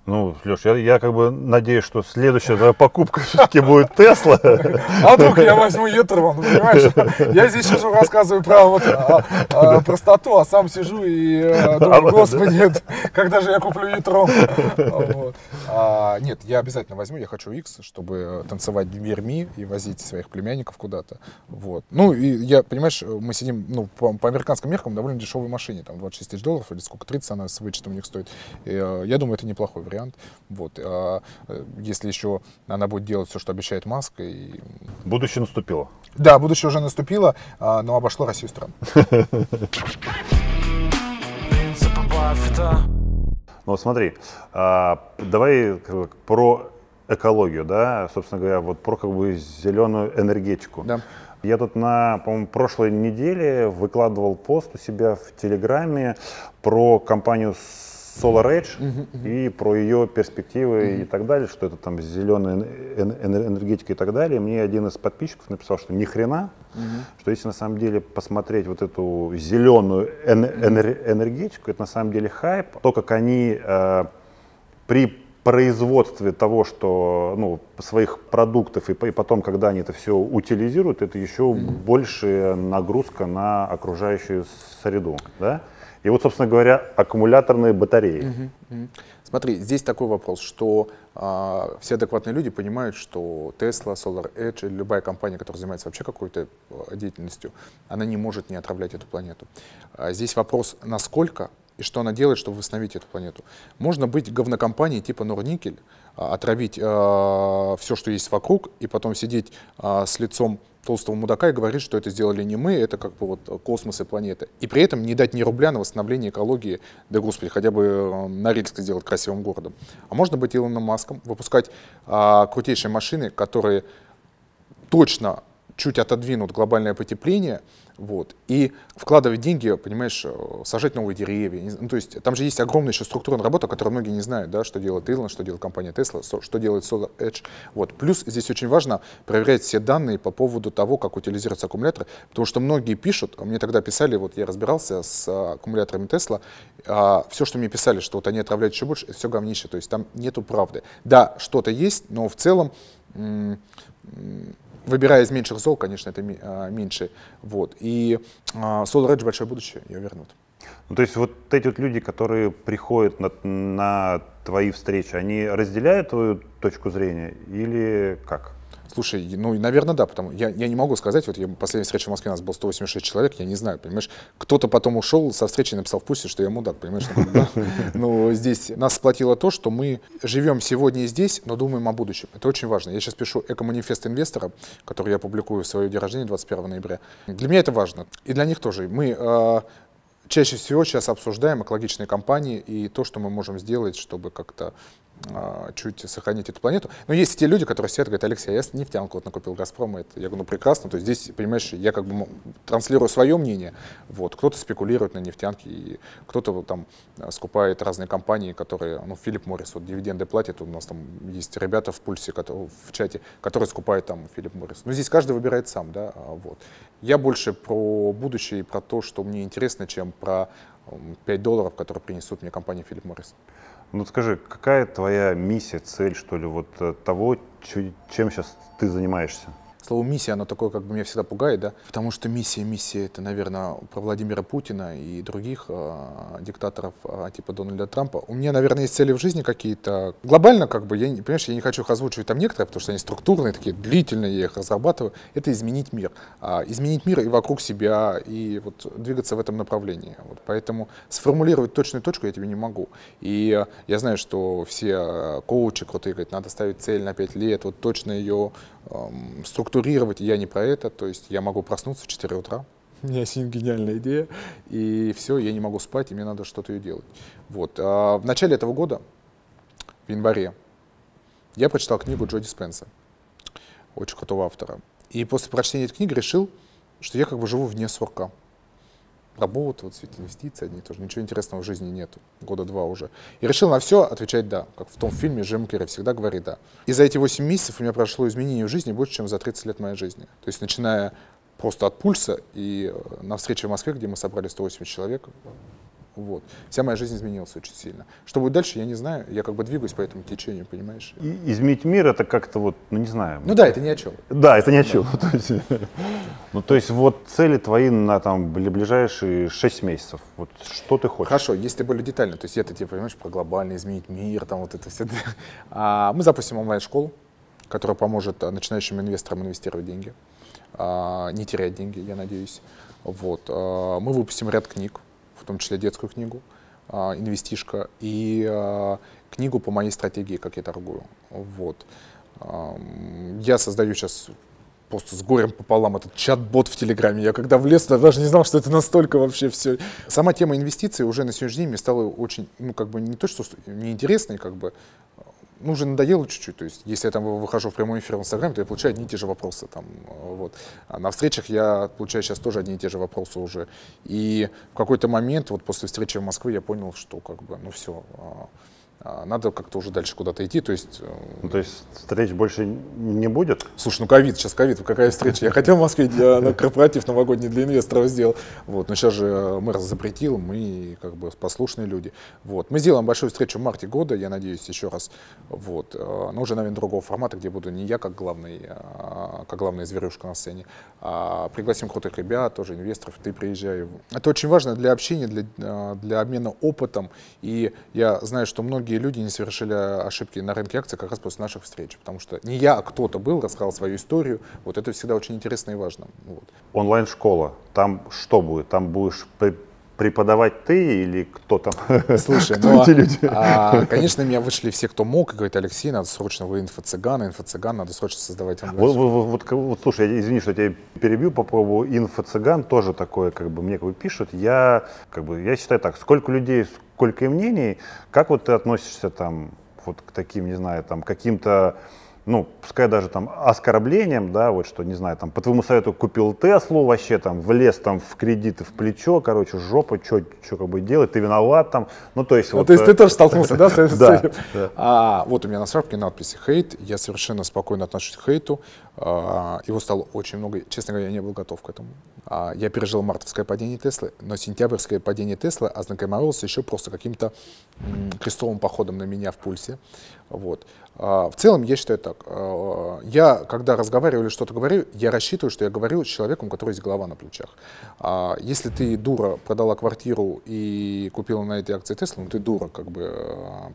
Ну, Леш, я, я как бы надеюсь, что следующая твоя покупка все-таки будет Тесла. А вдруг я возьму ну, понимаешь? Я здесь сижу, рассказываю про вот, а, а, простоту, а сам сижу и э, думаю, вот, господи, когда же я куплю Етрон? Вот. А, Нет, я обязательно возьму, я хочу X, чтобы танцевать в Перми и возить своих племянников куда-то. Вот. Ну, и я, понимаешь, мы сидим, ну, по, по американским меркам, довольно дешевой машине, там 26 тысяч долларов или сколько, 30 она с вычетом у них стоит. Э, я думаю, это неплохой вариант. Вот. А, э, если еще она будет делать все, что обещает Маск, и Будущее наступило. да, будущее уже наступило, а, но обошло Россию. Принципы Баффета Ну смотри, а, давай про экологию, да, собственно говоря, вот про как бы зеленую энергетику. Да. Я тут на, по-моему, прошлой неделе выкладывал пост у себя в Телеграме про компанию Solar Edge и про ее перспективы и так далее, что это там зеленая эн- эн- энергетика и так далее. Мне один из подписчиков написал, что ни хрена, что если на самом деле посмотреть вот эту зеленую эн- энер- энергетику, это на самом деле хайп. То, как они э, при производстве того, что ну, своих продуктов и, и потом, когда они это все утилизируют, это еще большая нагрузка на окружающую среду, да? И вот, собственно говоря, аккумуляторные батареи. Смотри, здесь такой вопрос, что а, все адекватные люди понимают, что Tesla, Solar Edge или любая компания, которая занимается вообще какой-то а, деятельностью, она не может не отравлять эту планету. А здесь вопрос, насколько и что она делает, чтобы восстановить эту планету. Можно быть говнокомпанией типа Норникель, а, отравить э, все, что есть вокруг, и потом сидеть э, с лицом толстого мудака и говорить, что это сделали не мы, это как бы вот космос и планета. И при этом не дать ни рубля на восстановление экологии, да господи, хотя бы э, Норильск сделать красивым городом. А можно быть Илоном Маском, выпускать э, крутейшие машины, которые точно чуть отодвинут глобальное потепление, вот, и вкладывать деньги, понимаешь, э, сажать новые деревья. Ну, то есть там же есть огромная еще структурная работа, которую многие не знают, да, что делает Илон, что делает компания Tesla, что делает Solar Edge. Вот. Плюс здесь очень важно проверять все данные по поводу того, как утилизируются аккумуляторы, потому что многие пишут, мне тогда писали, вот я разбирался с аккумуляторами Tesla, а, все, что мне писали, что вот они отравляют еще больше, это все говнище, то есть там нету правды. Да, что-то есть, но в целом выбирая из меньших зол, конечно, это а, меньше. Вот. И а, Solar Edge большое будущее, ее вернут. Ну, то есть вот эти вот люди, которые приходят на, на твои встречи, они разделяют твою точку зрения или как? Слушай, ну, наверное, да, потому я, я не могу сказать, вот я, последняя встреча в Москве у нас было 186 человек, я не знаю, понимаешь, кто-то потом ушел со встречи и написал в пусте, что я мудак, понимаешь, но здесь нас сплотило то, что мы живем сегодня и здесь, но думаем о будущем. Это очень важно. Я сейчас пишу эко-манифест инвестора, который я публикую в свое день рождения 21 ноября. Для меня это важно. И для них тоже. Мы э, чаще всего сейчас обсуждаем экологичные компании и то, что мы можем сделать, чтобы как-то а, чуть сохранить эту планету. Но есть те люди, которые сидят и говорят, Алексей, я нефтянку вот накупил Газпром, это, я говорю, ну прекрасно, то есть здесь, понимаешь, я как бы транслирую свое мнение, вот, кто-то спекулирует на нефтянке, и кто-то вот, там а, скупает разные компании, которые, ну, Филипп Моррис, вот дивиденды платит, у нас там есть ребята в пульсе, которые, в чате, которые скупают там Филипп Моррис. Ну, здесь каждый выбирает сам, да, а, вот. Я больше про будущее и про то, что мне интересно, чем про 5 долларов, которые принесут мне компания Филипп Моррис. Ну скажи, какая твоя миссия, цель, что ли, вот э, того, чем сейчас ты занимаешься? Слово «миссия», оно такое, как бы меня всегда пугает, да, потому что миссия, миссия, это, наверное, про Владимира Путина и других э, диктаторов э, типа Дональда Трампа. У меня, наверное, есть цели в жизни какие-то. Глобально, как бы, я, понимаешь, я не хочу их озвучивать там некоторые, потому что они структурные, такие длительные, я их разрабатываю. Это изменить мир. А, изменить мир и вокруг себя, и вот двигаться в этом направлении. Вот, поэтому сформулировать точную точку я тебе не могу. И э, я знаю, что все э, коучи крутые говорят, надо ставить цель на 5 лет, вот точно ее структурировать, я не про это, то есть я могу проснуться в 4 утра, у меня есть гениальная идея, и все, я не могу спать, и мне надо что-то ее делать. Вот. А в начале этого года, в январе, я прочитал книгу Джоди Спенса, очень крутого автора. И после прочтения этой книги решил, что я как бы живу вне сурка работа, вот эти инвестиции, одни тоже, ничего интересного в жизни нет, года два уже. И решил на все отвечать «да», как в том фильме Джим Керри всегда говорит «да». И за эти 8 месяцев у меня прошло изменение в жизни больше, чем за 30 лет моей жизни. То есть начиная просто от пульса и э, на встрече в Москве, где мы собрали 180 человек, вот. Вся моя жизнь изменилась очень сильно. Что будет дальше, я не знаю. Я как бы двигаюсь по этому течению, понимаешь? И изменить мир это как-то вот, ну не знаю. Ну да, это ни о чем. Да, это ни о чем. Да. ну то есть вот цели твои на там ближайшие 6 месяцев. Вот что ты хочешь? Хорошо, если более детально, то есть это тебе, понимаешь, про глобально изменить мир, там вот это все. А, мы запустим онлайн-школу, которая поможет а, начинающим инвесторам инвестировать деньги, а, не терять деньги, я надеюсь. Вот. Мы выпустим ряд книг, том числе детскую книгу а, «Инвестишка» и а, книгу по моей стратегии, как я торгую. Вот. Я создаю сейчас просто с горем пополам этот чат-бот в Телеграме. Я когда влез, я даже не знал, что это настолько вообще все. Сама тема инвестиций уже на сегодняшний день мне стала очень, ну, как бы не то, что неинтересной, как бы, ну, уже надоело чуть-чуть. То есть, если я там выхожу в прямой эфир в Инстаграме, то я получаю одни и те же вопросы. Там, вот. А на встречах я получаю сейчас тоже одни и те же вопросы уже. И в какой-то момент, вот после встречи в Москве, я понял, что как бы, ну все, а, надо как-то уже дальше куда-то идти, то есть... Э, ну, то есть встреч больше не будет? Слушай, ну ковид, сейчас ковид, какая встреча? Я хотел в Москве на корпоратив новогодний для инвесторов сделал, вот, но сейчас же мэр запретил, мы как бы послушные люди. Вот. Мы сделаем большую встречу в марте года, я надеюсь, еще раз, вот, э, но уже, наверное, другого формата, где буду не я как главный, а, как главная зверюшка на сцене, а пригласим крутых ребят, тоже инвесторов, ты приезжай. Это очень важно для общения, для, э, для обмена опытом, и я знаю, что многие многие люди не совершили ошибки на рынке акций как раз после наших встреч, потому что не я, а кто-то был, рассказал свою историю. Вот это всегда очень интересно и важно. Вот. Онлайн-школа, там что будет? Там будешь преподавать ты или кто там? Слушай, Кто ну, эти люди? а, конечно, меня вышли все, кто мог, и говорит, Алексей, надо срочно, вы инфо-цыган, инфо-цыган, надо срочно создавать онлайн. Вот, вот, вот, вот, слушай, извини, что я тебя перебью по поводу инфо-цыган, тоже такое, как бы, мне как бы пишут, я, как бы, я считаю так, сколько людей, сколько и мнений, как вот ты относишься там вот к таким, не знаю, там, каким-то, ну, пускай даже там оскорблением, да, вот что, не знаю, там, по твоему совету купил Теслу, вообще там, влез там в кредиты в плечо, короче, жопа, что как бы делать, ты виноват там, ну, то есть Ну, вот... то есть э, ты тоже столкнулся, да, с этим? да. А, вот у меня на шапке надписи «хейт». Я совершенно спокойно отношусь к хейту. А, его стало очень много. Честно говоря, я не был готов к этому. А, я пережил мартовское падение Теслы, но сентябрьское падение Теслы ознакомился еще просто каким-то крестовым походом на меня в пульсе. Вот. А, в целом, я считаю так. А, я, когда разговариваю или что-то говорю, я рассчитываю, что я говорю с человеком, у которого есть голова на плечах. А, если ты, дура, продала квартиру и купила на этой акции Тесла, ну ты дура, как бы,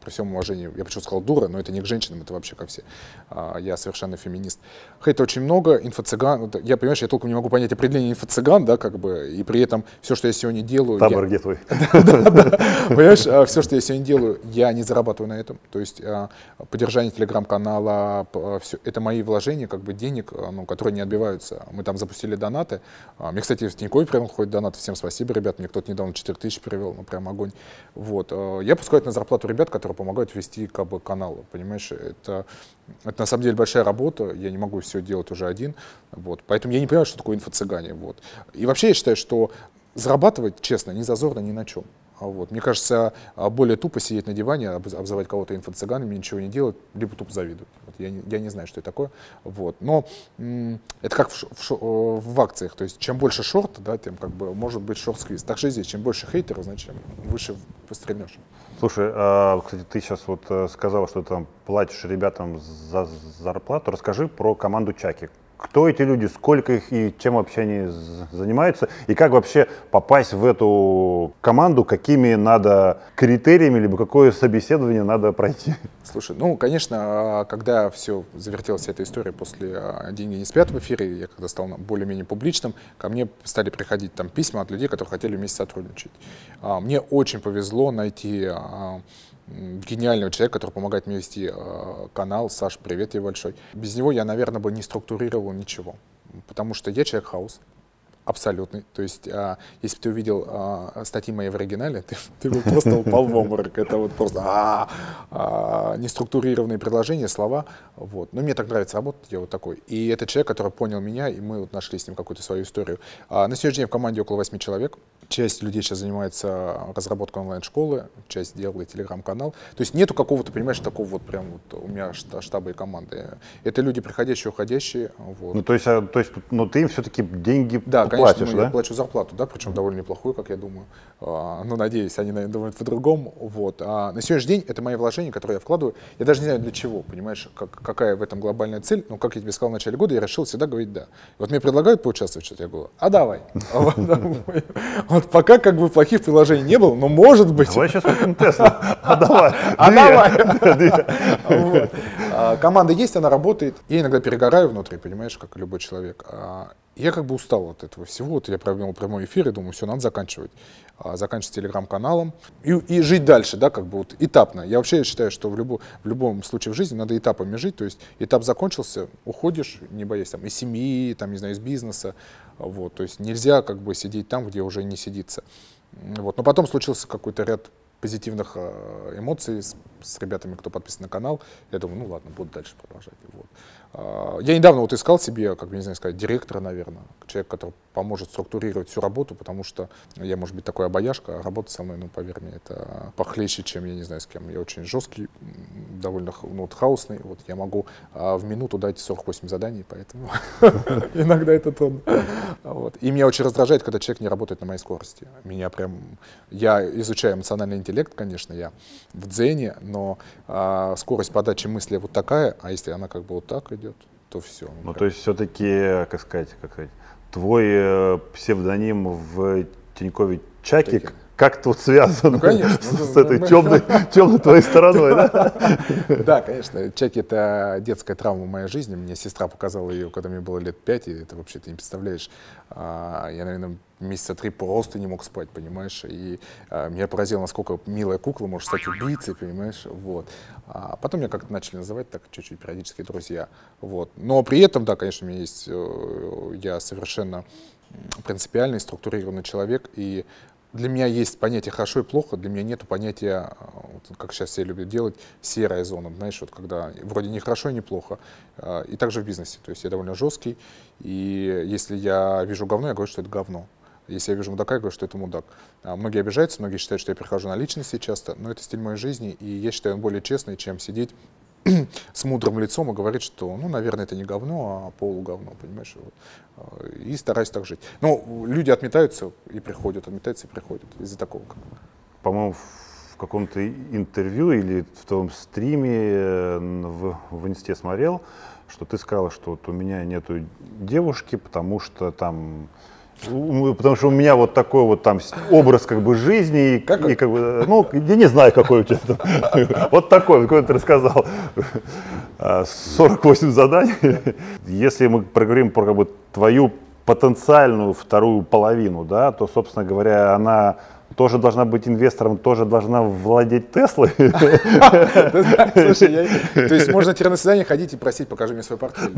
при всем уважении. Я почему сказал дура, но это не к женщинам, это вообще ко все. А, я совершенно феминист. Хейта очень много, инфо-цыган. Я, понимаешь, я толком не могу понять определение инфо-цыган, да, как бы, и при этом все, что я сегодня делаю... я- Табор где твой? Понимаешь, все, что я сегодня делаю, я не зарабатываю на этом. То есть поддержание телеграм-канала, все, это мои вложения, как бы денег, а, ну, которые не отбиваются. Мы там запустили донаты. А, Мне, кстати, в Тинькове прям ходит донат. Всем спасибо, ребят. Мне кто-то недавно 4 тысячи перевел, ну прям огонь. Вот. а, Я пускаю это на зарплату ребят, которые помогают вести как бы, канал. Понимаешь, это, это на самом деле большая работа. Я не могу все делать уже один. Вот. Поэтому я не понимаю, что такое инфо-цыгане. Вот. И вообще я считаю, что зарабатывать, честно, не зазорно ни на чем. А Вот. Мне кажется, а, более тупо сидеть на диване, обз- обзывать кого-то инфо-цыганами, ничего не делать, либо тупо завидовать. Вот. Я, не, я не знаю, что это такое. Вот. Но это как в, в э, в акциях. То есть чем больше шорта, да, тем как бы может быть шорт-сквиз. Так и здесь. Чем больше хейтеров, значит, выше пострельнешь. Слушай, а, кстати, ты сейчас вот э, сказал, что ты там платишь ребятам за зарплату. Расскажи про команду Чаки. Кто эти люди, сколько их и чем вообще они занимаются? И как вообще попасть в эту команду, какими надо критериями, либо какое собеседование надо пройти? Слушай, ну, конечно, а, когда все завертелась эта история после а, «Деньги не спят» в эфире, я когда стал более-менее публичным, ко мне стали приходить там письма от людей, которые хотели вместе сотрудничать. А, Мне очень повезло найти гениального человека, который помогает мне вести а, канал. Саш, привет тебе большой. Без него я, наверное, бы не структурировал ничего, потому что я человек хаос. Абсолютный. То есть, а, если бы ты увидел а, статьи мои в оригинале, ты, ты бы просто упал в обморок. Это вот просто а, а, неструктурированные предложения, слова. Вот. Но мне так нравится работать, я вот такой. И это человек, который понял меня, и мы вот нашли с ним какую-то свою историю. А, на сегодняшний день в команде около 8 человек. Часть людей сейчас занимается разработкой онлайн-школы, часть делает телеграм-канал. То есть нету какого-то, понимаешь, такого вот прям вот у меня шта- штаба и команды. Это люди приходящие, уходящие. Вот. Ну, то есть, а, то есть ну, ты им все-таки деньги Да, конечно, платишь, ну, я да? плачу зарплату, да, причем довольно неплохую, как я думаю. А, ну, надеюсь, они, наверное, думают по-другому. Вот. А на сегодняшний день это мои вложения, которые я вкладываю. Я даже не знаю для чего, понимаешь, как, какая в этом глобальная цель. Но, как я тебе сказал в начале года, я решил всегда говорить «да». Вот мне предлагают поучаствовать, что-то я говорю «а давай». Вот, пока как бы плохих приложений не было, но может быть. Давай сейчас купим Теслу. А давай. А давай. А, Команда есть, она работает. Я иногда перегораю внутри, понимаешь, как и любой человек. А, Я как бы устал от этого всего. Вот я провел прямой эфир и думаю, все, надо заканчивать. А, Заканчивать телеграм-каналом и, и жить дальше, да, как бы вот этапно. Я вообще считаю, что в, любо- в любом случае в жизни надо этапами жить. То есть этап закончился, уходишь, не боясь там из семьи, там, не знаю, из бизнеса. Вот. То есть нельзя как бы сидеть там, где уже не сидится. Вот. Но потом случился какой-то ряд позитивных э, эмоций с, с ребятами, кто подписан на канал. Я думаю, ну ладно, буду дальше продолжать. Вот. А, Я недавно вот искал себе, как бы, не знаю сказать, директора, наверное, человек, который поможет структурировать всю работу, потому что я, может быть, такой обаяшка, а работа со мной, ну, поверь мне, это похлеще, чем я не знаю с кем. Я очень жесткий, довольно ну, вот, хаосный. Вот я могу а, в минуту дать 48 заданий, поэтому иногда это трудно. И меня очень раздражает, когда человек не работает на моей скорости. Меня прям... Я изучаю эмоциональный интеллект, конечно, я в дзене, но а, скорость подачи мысли вот такая, а если она как бы вот так идет, то все. Ну, то есть все-таки, как сказать, как сказать, твой э, псевдоним в Тинькове Чакик, Чакик. как тут связано Ну, конечно. с, Ну, с этой мы- темной, темной твоей стороной, да? Да, конечно. Чаки — это детская травма моей жизни. Мне сестра показала ее, когда мне было лет пять, и это вообще ты не представляешь. А, Я, наверное, месяца три просто не мог спать, понимаешь? И а, меня поразило, насколько милая кукла может стать убийцей, понимаешь? Вот. А потом меня как-то начали называть так чуть-чуть периодически друзья. Вот. Но при этом, да, конечно, у меня есть... э, Я совершенно принципиальный, структурированный человек, и для меня есть понятие хорошо и плохо, для меня нет понятия, э, вот как сейчас все любят делать, серая зона, знаешь, вот когда вроде не хорошо и не плохо. И также в бизнесе, то есть я довольно жесткий, и если я вижу говно, я говорю, что это говно. Если я вижу мудака, я говорю, что это мудак. А Многие обижаются, многие считают, что я перехожу на личности часто, но это стиль моей жизни, и я считаю, он более честный, чем сидеть с мудрым лицом и говорить, что, ну, наверное, это не говно, а полуговно, понимаешь? Вот. А, И стараюсь так жить. Ну, люди отметаются и приходят, отметаются и приходят из-за такого. По-моему, в каком-то интервью или в том стриме э, в, в инсте смотрел, что ты сказала, что вот у меня нету девушки, потому что там потому что у меня вот такой вот там образ как бы жизни и, Какой? и как бы, ну, я не знаю, какой у тебя там. Вот такой, какой ты рассказал. А, 48 заданий. Если мы проговорим про как бы твою потенциальную вторую половину, да, то, собственно говоря, она тоже должна быть инвестором, тоже должна владеть Теслой. Слушай, то есть можно теперь на свидание ходить и просить, покажи мне свой портфель.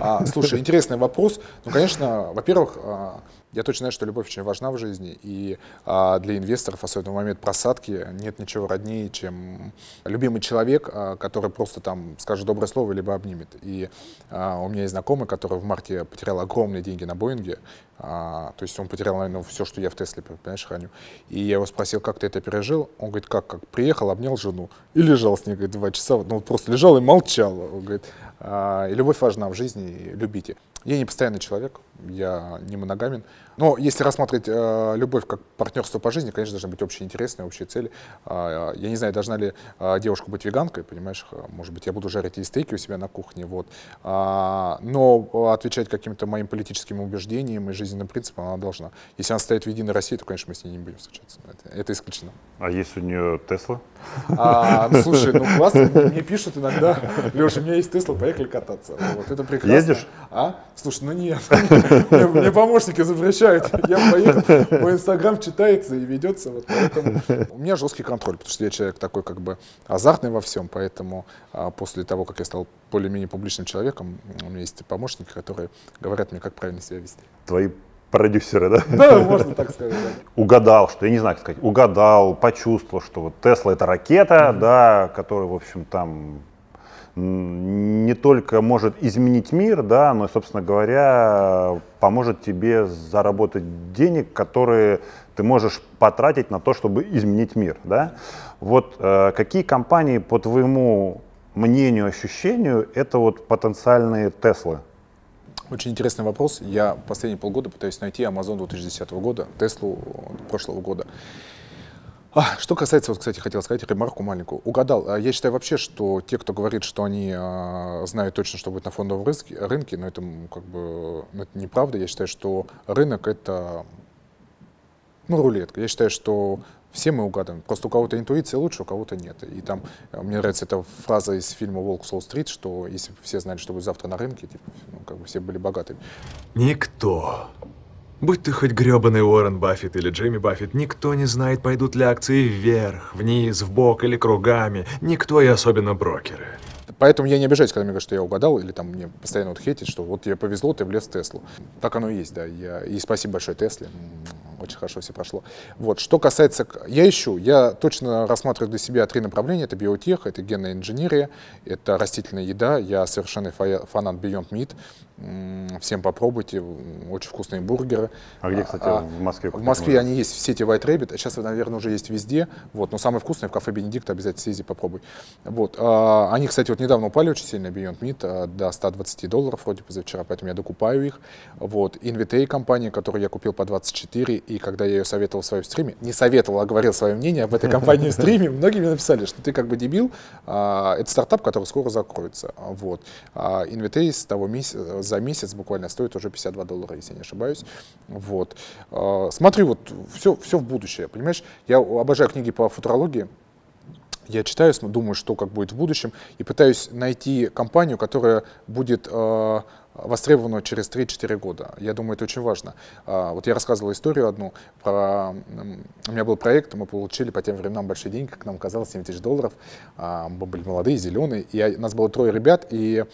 А, слушай, интересный вопрос. Ну, конечно, во-первых, а, я точно знаю, что любовь очень важна в жизни, и а, для инвесторов, особенно в момент просадки, нет ничего роднее, чем любимый человек, а, который просто там скажет доброе слово либо обнимет. И а, у меня есть знакомый, который в марте потерял огромные деньги на Боинге, а, то есть он потерял, наверное, все, что я в Тесле, понимаешь, храню. И я его спросил, как ты это пережил? Он говорит, как, как? Приехал, обнял жену и лежал с ней, говорит, два часа. Ну, просто лежал и молчал. Он говорит, «А, и любовь важна в жизни, любите. Я не постоянный человек, я не моногамен. Но если рассматривать э, любовь как партнерство по жизни, конечно, должны быть общие интересы, общие цели. А, я не знаю, должна ли а, девушка быть веганкой, понимаешь? А, Может быть, я буду жарить ей стейки у себя на кухне, вот. А, но отвечать каким-то моим политическим убеждениям и жизненным принципам она должна. Если она стоит в Единой России, то, конечно, мы с ней не будем встречаться. Это, это исключено. А есть у нее Тесла? А, ну, слушай, ну классно, мне пишут иногда, Леша, у меня есть Тесла, поехали кататься. Вот это прекрасно. Ездишь? А? Слушай, ну нет, мне, мне помощники запрещают. Я поехал, мой инстаграм читается и ведется, вот поэтому у меня жесткий контроль, потому что я человек такой как бы азартный во всем, поэтому а, после того, как я стал более-менее публичным человеком, у меня есть помощники, которые говорят мне, как правильно себя вести. Твои продюсеры, да? Да, можно так сказать. да. угадал, что я не знаю, как сказать, угадал, почувствовал, что вот Тесла это ракета, да, которая, в общем, там не только может изменить мир, да, но, собственно говоря, поможет тебе заработать денег, которые ты можешь потратить на то, чтобы изменить мир, да. Вот э, какие компании, по твоему мнению, ощущению, это вот потенциальные Теслы? Очень интересный вопрос. Я последние полгода пытаюсь найти Amazon 2010 года, Теслу прошлого года. А, что касается, вот, кстати, хотел сказать ремарку маленькую. Угадал. А, Я считаю вообще, что те, кто говорит, что они а, знают точно, что будет на фондовом рынке, рынке но это как бы ну, это неправда. Я считаю, что рынок это ну, рулетка. Я считаю, что все мы угадываем. Просто у кого-то интуиция лучше, у кого-то нет. И там, э, мне нравится эта фраза из фильма «Волк с Уолл-стрит», что если бы все знали, что будет завтра на рынке, типа, ну, как бы все были богатыми. Никто. Будь ты хоть грёбаный Уоррен Баффет или Джейми Баффет, никто не знает, пойдут ли акции вверх, вниз, вбок или кругами. Никто и особенно брокеры. Поэтому я не обижаюсь, когда мне говорят, что я угадал, или там мне постоянно вот хейтят, что вот тебе повезло, ты влез в Теслу. Так оно и есть, да. Я, и спасибо большое Тесле. Очень хорошо все прошло. Вот. Что касается... Я ищу. Я точно рассматриваю для себя три направления. Это биотех, это генная инженерия, это растительная еда. Я совершенный фа- фанат Beyond Meat. Всем попробуйте. Очень вкусные бургеры. А где, кстати, А, в Москве? В Москве они есть в сети White Rabbit, а сейчас, наверное, уже есть везде. Вот, но самые вкусные в кафе Бенедикт обязательно съезди, попробуй. Вот, а, они, кстати, вот недавно упали очень сильно, Beyond Meat, а, до 120 долларов вроде позавчера, поэтому я докупаю их. Вот, Invitay компания, которую я купил по 24, И когда я ее советовал в своем стриме, не советовал, а говорил свое мнение об этой компании в стриме, многие мне написали, что ты как бы дебил, а, это стартап, который скоро закроется. Вот. А Invitace того месяца, за месяц буквально стоит уже 52 доллара, если не ошибаюсь. Вот. А, смотри, вот все, все в будущее, понимаешь? Я обожаю книги по футурологии, я читаю, думаю, что как будет в будущем, и пытаюсь найти компанию, которая будет э, востребована через 3-4 года. Я думаю, это очень важно. А, вот я рассказывал историю одну про... У меня был проект, мы получили по тем временам большие деньги, как нам казалось, 7 тысяч долларов. А, Мы были молодые, зеленые, и нас было трое ребят, и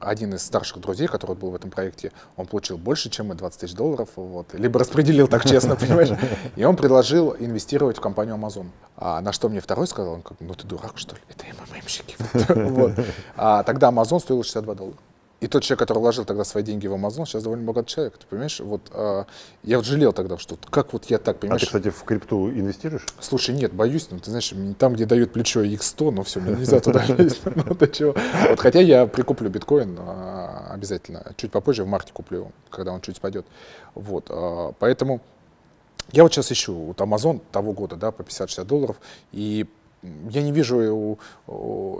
один из старших друзей, который был в этом проекте, он получил больше, чем мы, 20 тысяч долларов, вот, либо распределил так честно, понимаешь, и он предложил инвестировать в компанию Amazon. А на что мне второй сказал, он как, ну ты дурак, что ли, это МММщики. Вот. А тогда Amazon стоил 62 доллара. И тот человек, который вложил тогда свои деньги в Amazon, сейчас довольно богатый человек, ты понимаешь? Вот а, я вот жалел тогда, что как вот я так, А понимаешь? ты, кстати, в крипту инвестируешь? Слушай, нет, боюсь, ну, ты знаешь, там, где дают плечо X100, ну все, мне нельзя туда лезть. Ну, ты чего? Вот, хотя я прикуплю биткоин а, обязательно, чуть попозже, в марте куплю его, когда он чуть спадет. Вот, а, поэтому я вот сейчас ищу вот Amazon того года, да, по 50-60 долларов, и я не вижу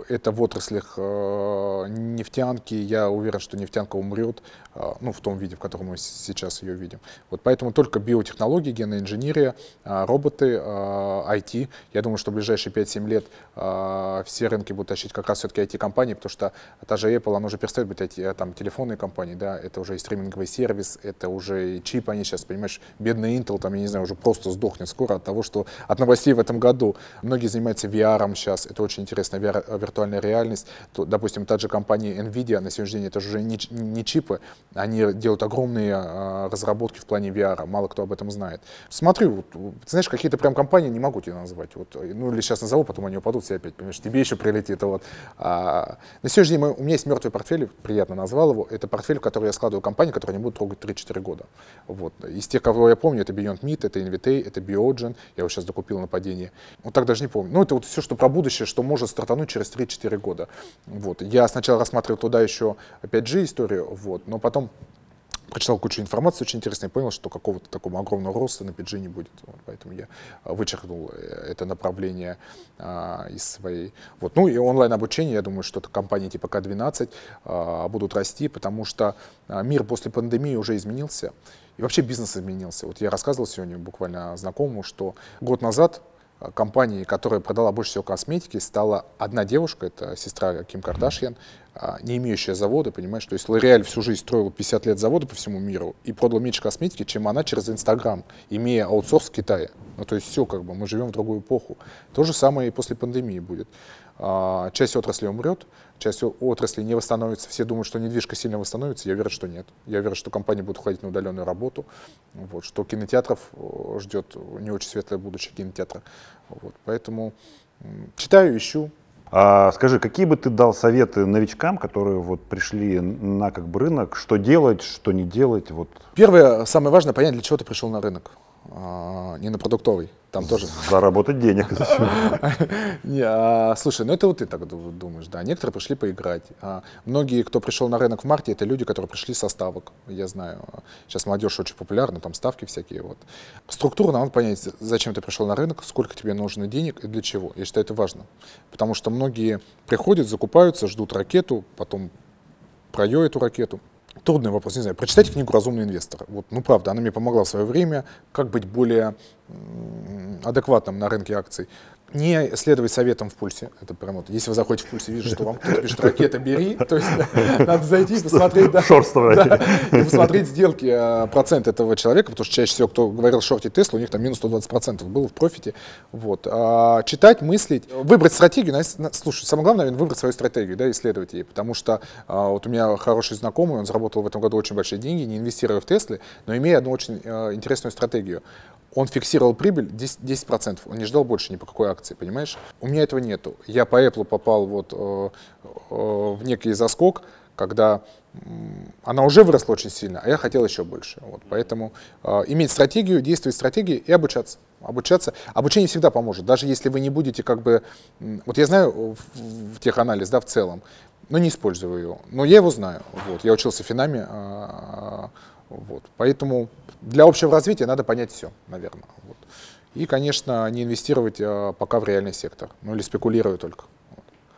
это в отраслях э, нефтянки. Я уверен, что нефтянка умрет, ну, в том виде, в котором мы сейчас ее видим. Вот поэтому только биотехнологии, генная инженерия, э, роботы, IT. Я думаю, что в ближайшие 5-7 лет все рынки будут тащить как раз все-таки IT-компании, потому что та же Apple, она уже перестает быть IT, э, там, телефонной компанией, да, это уже и стриминговый сервис, это уже и чип, они сейчас, понимаешь, бедный Intel, там, я не знаю, уже просто сдохнет скоро от того, что от новостей в этом году. Многие занимаются VR сейчас, это очень интересная VR, виртуальная реальность. То, допустим, та же компания Nvidia на сегодняшний день, это же уже не, не чипы, они делают огромные э, разработки в плане VR, мало кто об этом знает. Смотри, вот, ты знаешь, какие-то прям компании, не могу тебе назвать, вот, ну или сейчас назову, потом они упадут все опять, понимаешь, тебе еще прилетит. Вот. А, на сегодняшний день мы- у меня есть мертвый портфель, приятно назвал его, это портфель, в который я складываю компании, которые не будут трогать 3-4 года. Вот. Из тех, кого я помню, это Beyond Meat, это Invitay, это Biogen, я его сейчас докупил на падение. Вот так даже не помню. Ну, это вот все, что про будущее, что может стартануть через 3-4 года. Вот. Я сначала рассматривал туда еще 5G историю, вот, но потом прочитал кучу информации очень интересной понял, что какого-то такого огромного роста на 5G не будет. Вот, поэтому я а, вычеркнул э, это направление а, из своей... Вот. Ну и онлайн-обучение, я думаю, что компании типа К12 а, будут расти, потому что а, мир после пандемии уже изменился. И вообще бизнес изменился. Вот я рассказывал сегодня буквально знакомому, что год назад компанией, которая продала больше всего косметики, стала одна девушка, это сестра Ким Кардашьян, а, не имеющая завода, понимаешь? То есть L'Oreal всю жизнь строил 50 лет завода по всему миру и продал меньше косметики, чем она через Инстаграм, имея аутсорс в Китае. Ну, то есть все, как бы, мы живем в другую эпоху. То же самое и после пандемии будет. А, Часть отрасли умрет, часть отрасли не восстановится. Все думают, что недвижка сильно восстановится. Я уверен, что нет. Я уверен, что компании будут уходить на удаленную работу, вот, что кинотеатров э, ждет не очень светлое будущее кинотеатра. Вот, поэтому читаю, ищу, А скажи, какие бы ты дал советы новичкам, которые вот пришли на как бы рынок, что делать, что не делать? Вот Первое, самое важное, понять, для чего ты пришел на рынок. А, не на продуктовый, там тоже. заработать денег. Не, а, слушай, ну это вот ты так ду- думаешь, да. Некоторые пришли поиграть. А, многие, кто пришел на рынок в марте, это люди, которые пришли со ставок. Я знаю, сейчас молодежь очень популярна, там ставки всякие. Вот. Структурно надо понять, за- зачем ты пришел на рынок, сколько тебе нужно денег и для чего. Я считаю, это важно. Потому что многие приходят, закупаются, ждут ракету, потом про ее эту ракету. Трудный вопрос, не знаю. Прочитайте книгу «Разумный инвестор». Вот, ну, правда, она мне помогла в свое время, как быть более адекватным на рынке акций. Не следовать советам в пульсе. Это прям вот, если вы заходите в пульсе, видите, что вам кто-то пишет «ракета, бери», то есть надо зайти и посмотреть, да, да, и посмотреть сделки, э, процент этого человека, потому что чаще всего, кто говорил шортить Теслу, у них там минус 120% было в профите. Вот. А читать, мыслить, выбрать стратегию. Слушай, самое главное, наверное, выбрать свою стратегию, да, исследовать ее, потому что а, вот у меня хороший знакомый, он заработал в этом году очень большие деньги, не инвестируя в Теслы, но имея одну очень э, интересную стратегию. Он фиксировал прибыль 10%, 10%, он не ждал больше ни по какой акции, понимаешь? У меня этого нету. Я по Apple попал вот э, э, в некий заскок, когда она уже выросла очень сильно, а я хотел еще больше. Вот, поэтому э, иметь стратегию, действовать стратегией и обучаться. Обучаться. Обучение всегда поможет, даже если вы не будете как бы... Вот я знаю в, в теханализ, да, в целом, но не использую его. Но я его знаю. Вот. Я учился финами, а, Вот. Поэтому для общего развития надо понять все, наверное. Вот. И, конечно, не инвестировать э, пока в реальный сектор, ну или спекулировать только.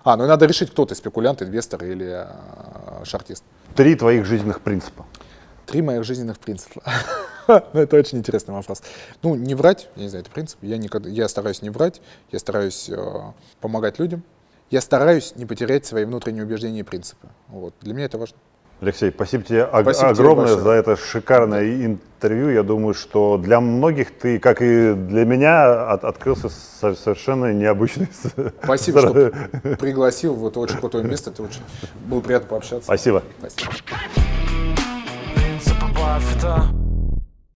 А, ну и надо решить, кто ты, спекулянт, инвестор или э, шартист. Три твоих жизненных принципа. Три моих жизненных принципа. Ну, это очень интересный вопрос. Ну, не врать, я не знаю, это принцип. Я, никогда, я стараюсь не врать, я стараюсь э, помогать людям. Я стараюсь не потерять свои внутренние убеждения и принципы. Вот. Для меня это важно. Алексей, спасибо тебе ог- Спасибо тебе огромное большое. за это шикарное интервью. Я думаю, что для многих ты, как и для меня, от- открылся со- совершенно необычный. Спасибо, что пригласил в это очень крутое место. Это очень было приятно пообщаться. Спасибо. Спасибо.